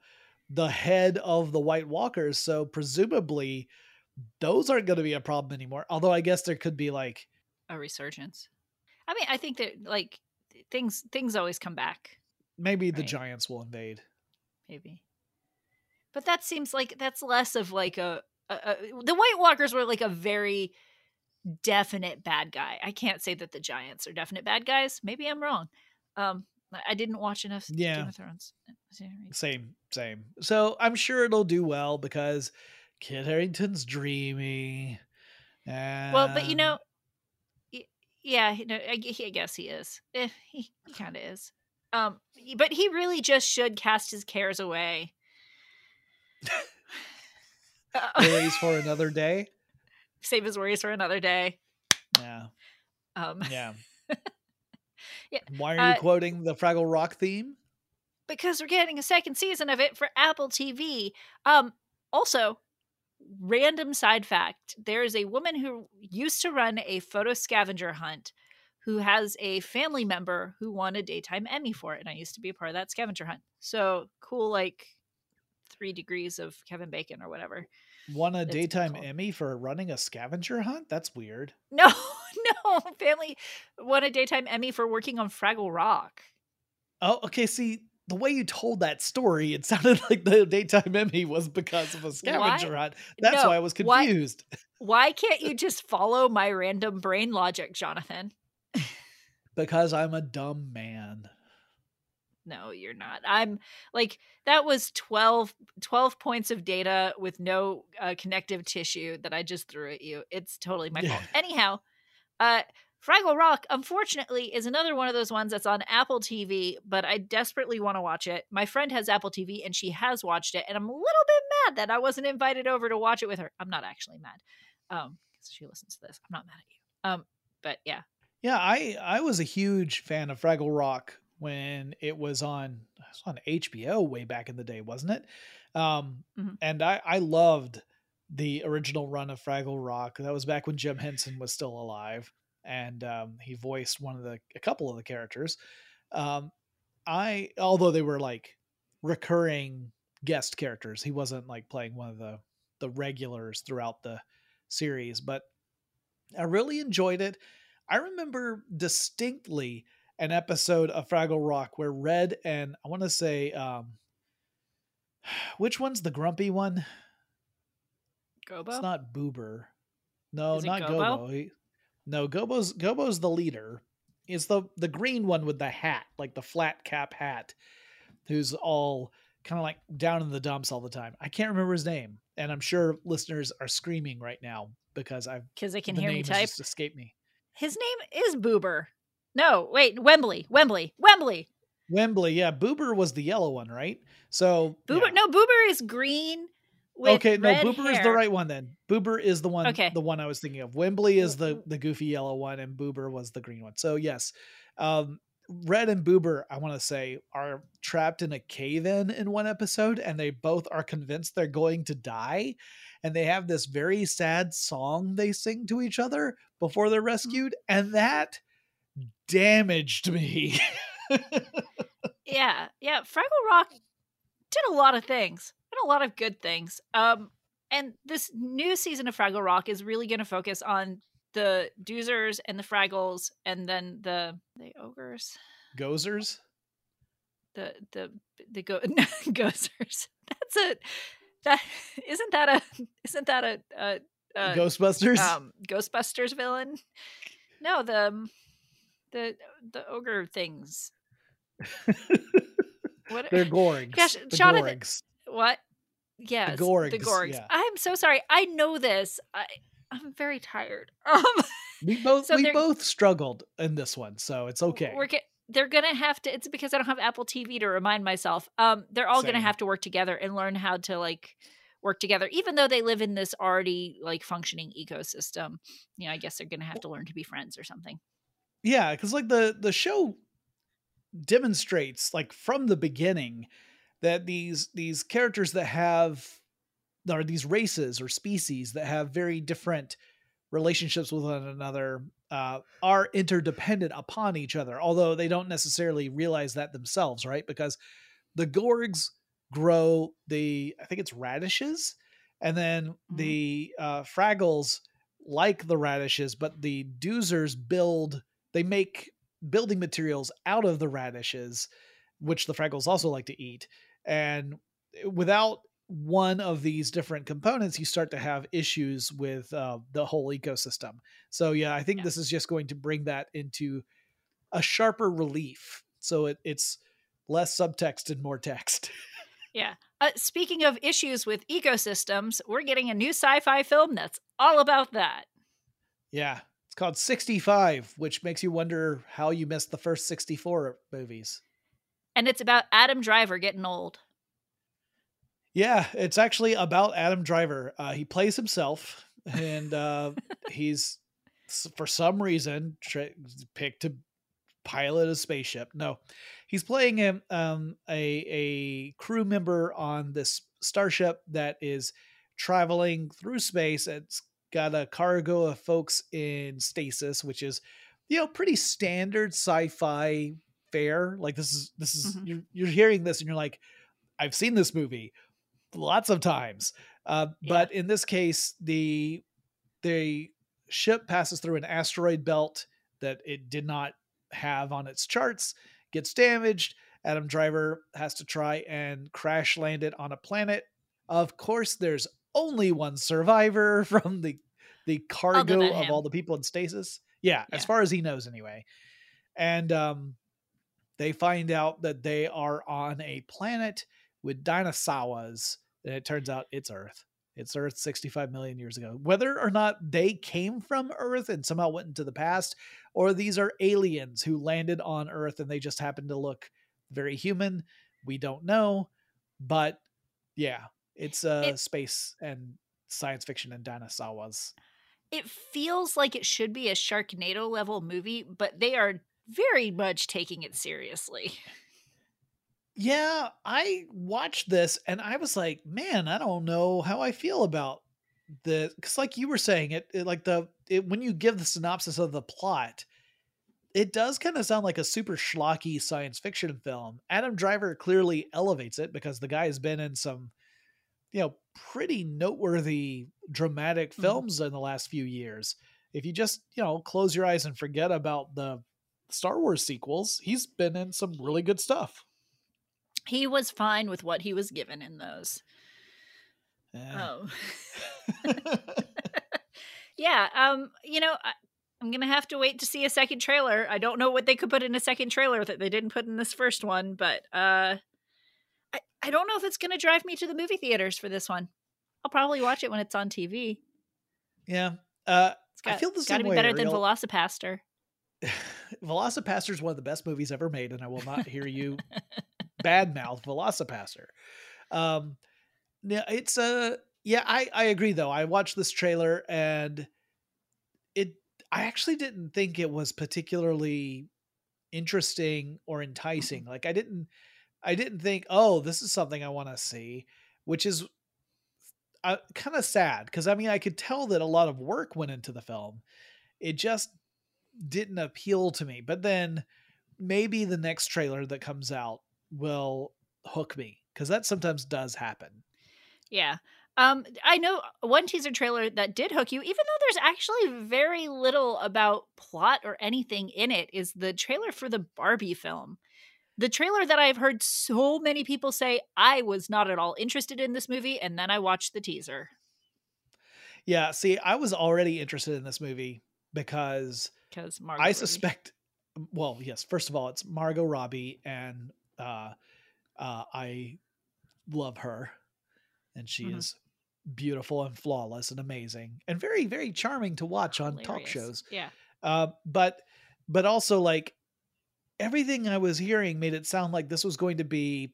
the head of the White Walkers, so presumably those aren't going to be a problem anymore. Although I guess there could be like a resurgence. I mean, I think that like things things always come back. Maybe right? the giants will invade. Maybe. But that seems like that's less of like a uh, the White Walkers were like a very definite bad guy. I can't say that the Giants are definite bad guys. Maybe I'm wrong. Um, I didn't watch enough yeah. Game of Thrones. Same, same. So I'm sure it'll do well because Kit Harington's dreamy. And... Well, but you know, yeah, you know, I, I guess he is. Eh, he he kind of is. Um, but he really just should cast his cares away [laughs] worries for another day. [laughs] Save his worries for another day. Yeah. Um, yeah. [laughs] yeah. Why are you uh, quoting the Fraggle Rock theme? Because we're getting a second season of it for Apple TV. Um, also, random side fact there is a woman who used to run a photo scavenger hunt who has a family member who won a daytime Emmy for it. And I used to be a part of that scavenger hunt. So cool, like three degrees of Kevin Bacon or whatever. Won a daytime Emmy for running a scavenger hunt? That's weird. [laughs] No, no. Family won a daytime Emmy for working on Fraggle Rock. Oh, okay. See, the way you told that story, it [laughs] sounded like the daytime Emmy was because of a scavenger why? hunt. That's no, why I was confused. Why, [laughs] why can't you just follow my random brain logic, Jonathan? because I'm a dumb man no you're not. I'm like that was 12 12 points of data with no uh, connective tissue that i just threw at you. It's totally my yeah. fault [laughs] anyhow uh fraggle rock unfortunately is another one of those ones that's on apple tv but i desperately want to watch it. My friend has apple tv and she has watched it and i'm a little bit mad that i wasn't invited over to watch it with her. I'm not actually mad um because she listens to this. I'm not mad at you. Um but yeah. Yeah i i was a huge fan of fraggle rock when it was on it was on HBO way back in the day, wasn't it? Um, mm-hmm. And I I loved the original run of Fraggle Rock. That was back when Jim Henson was still alive, and um, he voiced one of the a couple of the characters. Um, I although they were like recurring guest characters, he wasn't like playing one of the the regulars throughout the series, but I really enjoyed it. I remember distinctly an episode of Fraggle Rock where Red and I want to say um [sighs] which one's the grumpy one? Gobo? It's not Boober. No, not Gobo. Gobo. He, no, Gobo's Gobo's the leader. It's the the green one with the hat, like the flat cap hat, who's all kind of like down in the dumps all the time. I can't remember his name, and I'm sure listeners are screaming right now because I've because they can the hear me type. Escape me. His name is Boober. No, wait, Wembley, Wembley, Wembley. Wembley, yeah, Boober was the yellow one, right? So Boober. yeah. No, Boober is green. With okay, no, Boober is the right one then. Boober is the one, Okay. the one I was thinking of. Wembley is the the goofy yellow one, and Boober was the green one. So yes, um, Red and Boober, I want to say, are trapped in a cave in in one episode, and they both are convinced they're going to die, and they have this very sad song they sing to each other before they're rescued, and that damaged me. [laughs] Yeah, yeah. Fraggle Rock did a lot of things, did a lot of good things. Um, and this new season of Fraggle Rock is really going to focus on the Doozers and the Fraggles, and then the the ogres, Gozers, the the the go [laughs] gozers. That's a that [laughs] isn't that a isn't that a, a, a Ghostbusters. um Ghostbusters villain? No, the um, the the ogre things. What They're [laughs] Gorgs. Gosh, the Jonathan- Gorgs. What? Yes, the Gorgs, Gorgs. yeah. I'm so sorry. I know this. I I'm very tired. [laughs] Um, We both So we both struggled in this one, so it's okay. We're get, they're gonna have to. It's because I don't have Apple TV to remind myself. Um, they're all gonna have to work together and learn how to like work together, even though they live in this already like functioning ecosystem. You know, I guess they're gonna have to learn to be friends or something. Yeah, because like the the show demonstrates like from the beginning that these these characters that have or these races or species that have very different relationships with one another uh, are interdependent upon each other although they don't necessarily realize that themselves right? Because the gorgs grow the i think it's radishes and then the uh, fraggles like the radishes but the doozers build they make building materials out of the radishes which the fraggles also like to eat and without one of these different components you start to have issues with uh, the whole ecosystem so yeah i think Yeah. this is just going to bring that into a sharper relief so it, it's less subtext and more text [laughs] Yeah. Uh, speaking of issues with ecosystems, we're getting a new sci-fi film that's all about that. yeah it's called 65 which makes you wonder how you missed the first 64 movies And it's about Adam Driver getting old. Yeah, it's actually about Adam Driver. Uh, he plays himself, and uh, [laughs] he's for some reason tra- picked to pilot a spaceship. No, he's playing a um, a a crew member on this starship that is traveling through space. It's got a cargo of folks in stasis, which is you know pretty standard sci-fi fare. Like this is this is Mhm. you're you're hearing this and you're like, I've seen this movie lots of times. Uh, but in this case, the the ship passes through an asteroid belt that it did not have on its charts, gets damaged. Adam Driver has to try and crash land it on a planet. Of course, there's only one survivor [laughs] from the the cargo of all the people in stasis. Yeah, as far as he knows, anyway. And um, they find out that they are on a planet with dinosaurs, and it turns out it's Earth. It's Earth 65 million years ago. Whether or not they came from Earth and somehow went into the past, or these are aliens who landed on Earth and they just happen to look very human, we don't know. But yeah, it's uh, It- space and science fiction and dinosaurs. It feels like it should be a Sharknado level movie, but they are very much taking it seriously. Yeah, I watched this and I was like, man, I don't know how I feel about the because like you were saying it, it like the it, when you give the synopsis of the plot it does kind of sound like a super schlocky science fiction film adam driver clearly elevates it because the guy has been in some you know pretty noteworthy dramatic Mhm. films in the last few years if you just you know close your eyes and forget about the star wars sequels he's been in some really good stuff He was fine with what he was given in those. Yeah. Oh. [laughs] [laughs] yeah, um, you know, I, I'm gonna have to wait to see a second trailer. I don't know what they could put in a second trailer that they didn't put in this first one, but uh, I, I don't know if it's going to drive me to the movie theaters for this one. I'll probably watch it when it's on TV. Yeah. Uh, It's got, I feel the got same to be way. better than VelociPastor. [laughs] VelociPastor is one of the best movies ever made, and I will not hear you [laughs] badmouth VelociPastor. Um, yeah, it's a yeah. I I agree though. I watched this trailer and it. I actually didn't think it was particularly interesting or enticing. Like I didn't. I didn't think, oh, this is something I want to see, which is uh, kind of sad because I mean I could tell that a lot of work went into the film. It just didn't appeal to me. But then maybe the next trailer that comes out will hook me because that sometimes does happen. Yeah. Um, I know one teaser trailer that did hook you, even though there's actually very little about plot or anything in it, is the trailer for the Barbie film. The trailer that I've heard so many people say I was not at all interested in this movie, and then I watched the teaser. Yeah, see, I was already interested in this movie because Because I Robbie. suspect well, yes, first of all, it's Margot Robbie and uh uh I love her and she Mhm. is beautiful and flawless and amazing and very very charming to watch on talk shows. Yeah. Uh, but but also like everything I was hearing made it sound like this was going to be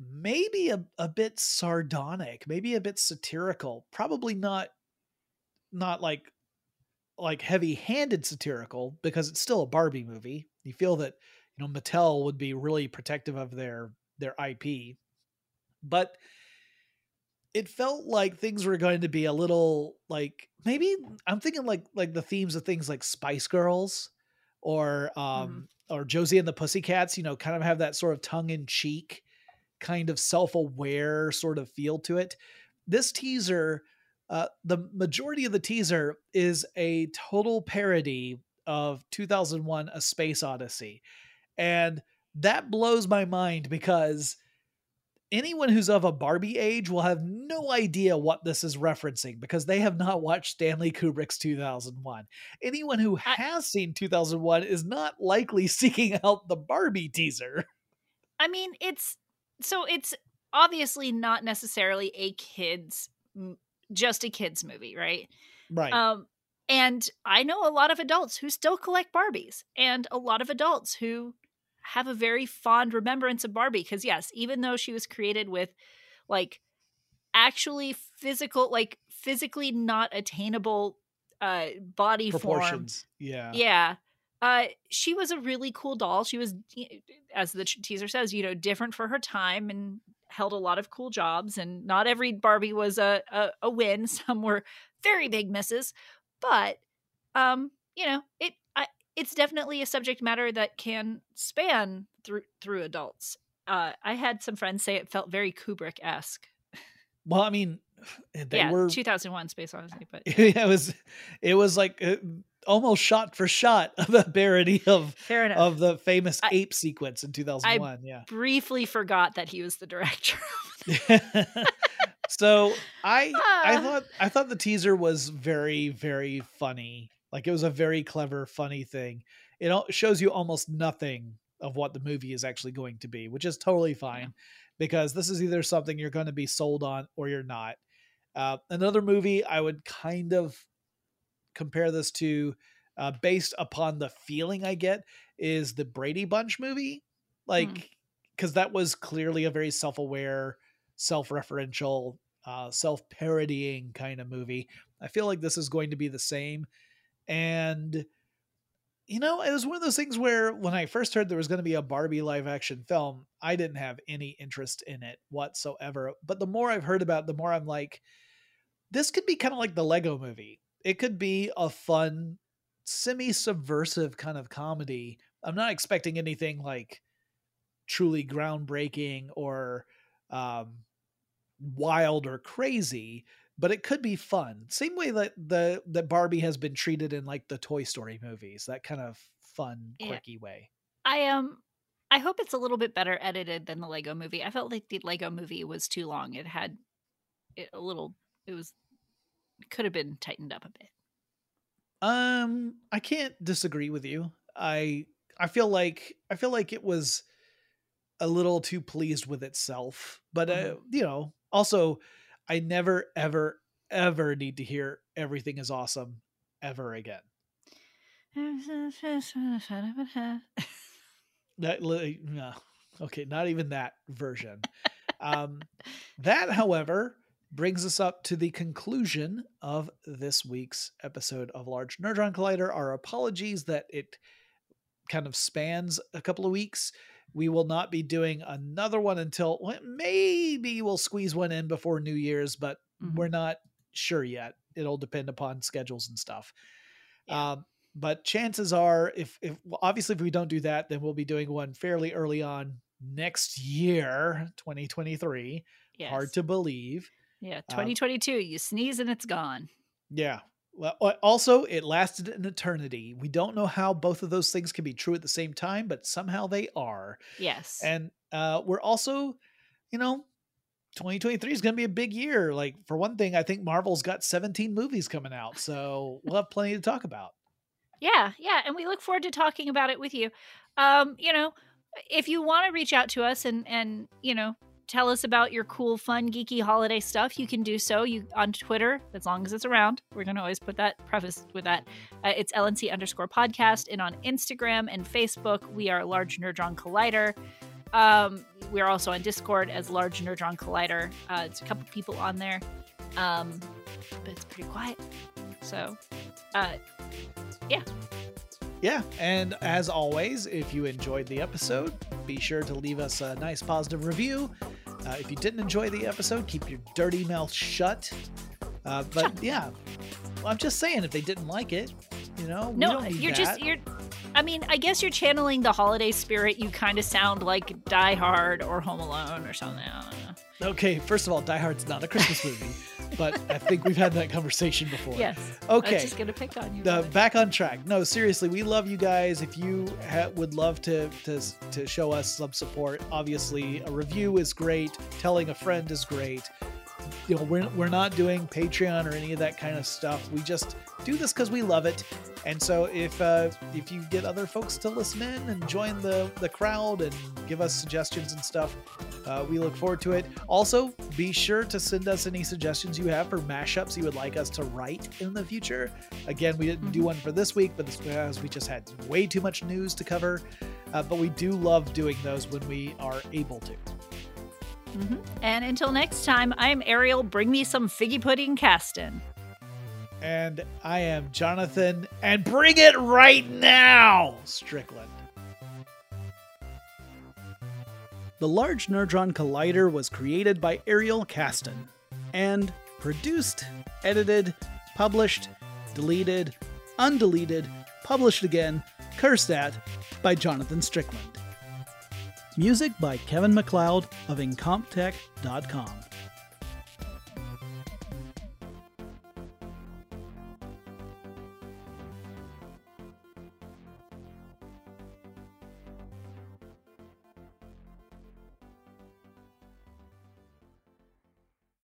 maybe a, a bit sardonic, maybe a bit satirical, probably not not like like heavy-handed satirical because it's still a Barbie movie. You feel that you know Mattel would be really protective of their their IP. But it felt like things were going to be a little like maybe I'm thinking like like the themes of things like Spice Girls or um or Josie and the Pussycats, you know, kind of have that sort of tongue in cheek kind of self-aware sort of feel to it. This teaser uh, the majority of the teaser is a total parody of 2001 A Space Odyssey. And that blows my mind because anyone who's of a Barbie age will have no idea what this is referencing because they have not watched Stanley Kubrick's 2001. Anyone who has seen 2001 is not likely [laughs] seeking out the Barbie teaser. I mean, it's so it's obviously not necessarily a kids just a kids movie, right? Right. Um and I know a lot of adults who still collect Barbies and a lot of adults who have a very fond remembrance of Barbie because yes, even though she was created with like actually physical like physically not attainable uh body form Proportions. Yeah. yeah. Uh, she was a really cool doll. She was, as the teaser says, you know, different for her time and held a lot of cool jobs. And not every Barbie was a a, a win. [laughs] Some were very big misses, but um, you know, it it's definitely a subject matter that can span through through adults. Uh, I had some friends say it felt very Kubrick esque. Well, I mean, [sighs] they Yeah, were 2001 Space Odyssey, but [laughs] it was it was like uh, almost shot for shot of a parody of of the famous I- ape sequence in 2001 yeah Briefly forgot that he was the director. [laughs] so i i Ah. thought i thought the teaser was very very funny like it was a very clever funny thing. It shows you almost nothing of what the movie is actually going to be which is totally fine because this is either something you're going to be sold on or you're not. Uh, another movie i would kind of compare this to uh, based upon the feeling i get is the brady bunch movie like because that was clearly a very self-aware self-referential uh, self-parodying kind of movie. I feel like this is going to be the same and you know it was one of those things where when i first heard there was going to be a barbie live action film i didn't have any interest in it whatsoever. But the more i've heard about it the more i'm like this could be kind of like the lego movie. It could be a fun semi-subversive kind of comedy. I'm not expecting anything like truly groundbreaking or um, wild or crazy, but it could be fun. Same way that the that Barbie has been treated in like the Toy Story movies, that kind of fun, Yeah. quirky way. I um I hope it's a little bit better edited than the Lego movie. I felt like the Lego movie was too long. It had it a little it was could have been tightened up a bit. Um, I can't disagree with you. I I feel like I feel like it was a little too pleased with itself. But uh, Mhm. you know, also, I never, ever, ever need to hear everything is awesome ever again. That no. okay, not even that version. um, that, however, brings us up to the conclusion of this week's episode of Large Nerdron Collider. Our apologies that it kind of spans a couple of weeks. We will not be doing another one until maybe we'll squeeze one in before New Year's, but Mhm. we're not sure yet. It'll depend upon schedules and stuff. Yeah. Um, but chances are, if if obviously if we don't do that, then we'll be doing one fairly early on next year, 2023. Yes. Hard to believe. Yeah, um, 2022. you sneeze and it's gone. Yeah. Well, also, it lasted an eternity. We don't know how both of those things can be true at the same time, but somehow they are. Yes. And uh, we're also, you know, 2023 is going to be a big year. Like, for one thing, I think Marvel's got 17 movies coming out. So we'll have plenty to talk about. Yeah, yeah, and we look forward to talking about it with you. Um, you know, if you want to reach out to us and and you know tell us about your cool, fun, geeky holiday stuff, you can do so. You on Twitter, as long as it's around. We're gonna always put that preface with that. Uh, it's LNC underscore podcast, and on Instagram and Facebook, we are Large Nerdron Collider. Um, we're also on Discord as Large Nerdron Collider. Uh, it's a couple people on there, um, but it's pretty quiet. So, uh, Yeah. Yeah, and as always, if you enjoyed the episode, be sure to leave us a nice positive review. Uh, if you didn't enjoy the episode, keep your dirty mouth shut. Uh, but Shut. yeah, well, I'm just saying, if they didn't like it, you know, No, you're just you're. I mean, I guess you're channeling the holiday spirit. You kind of sound like Die Hard or Home Alone or something. I. Okay, first of all, Die Hard's not a Christmas movie, [laughs] but I think we've had that conversation before. Yes. I Okay. was just gonna pick on you. it. back on track. No, seriously, we love you guys. If you ha- would love to, to to show us some support, obviously a review is great. Telling a friend is great. You know, we're we're not doing Patreon or any of that kind of stuff. We just do this because we love it. And so if uh, if you get other folks to listen in and join the the crowd and give us suggestions and stuff, uh, we look forward to it. Also, be sure to send us any suggestions you have for mashups you would like us to write in the future. Again, we didn't do one for this week, but it's because we just had way too much news to cover. Uh, but we do love doing those when we are able to. Mhm. And until next time, I'm Ariel. Bring me some figgy pudding, Casten. And I am Jonathan, and bring it right now, Strickland. The Large Nerdron Collider was created by Ariel Casten and produced, edited, published, deleted, undeleted, published again, cursed at by Jonathan Strickland. Music by Kevin MacLeod of Incompetech.com.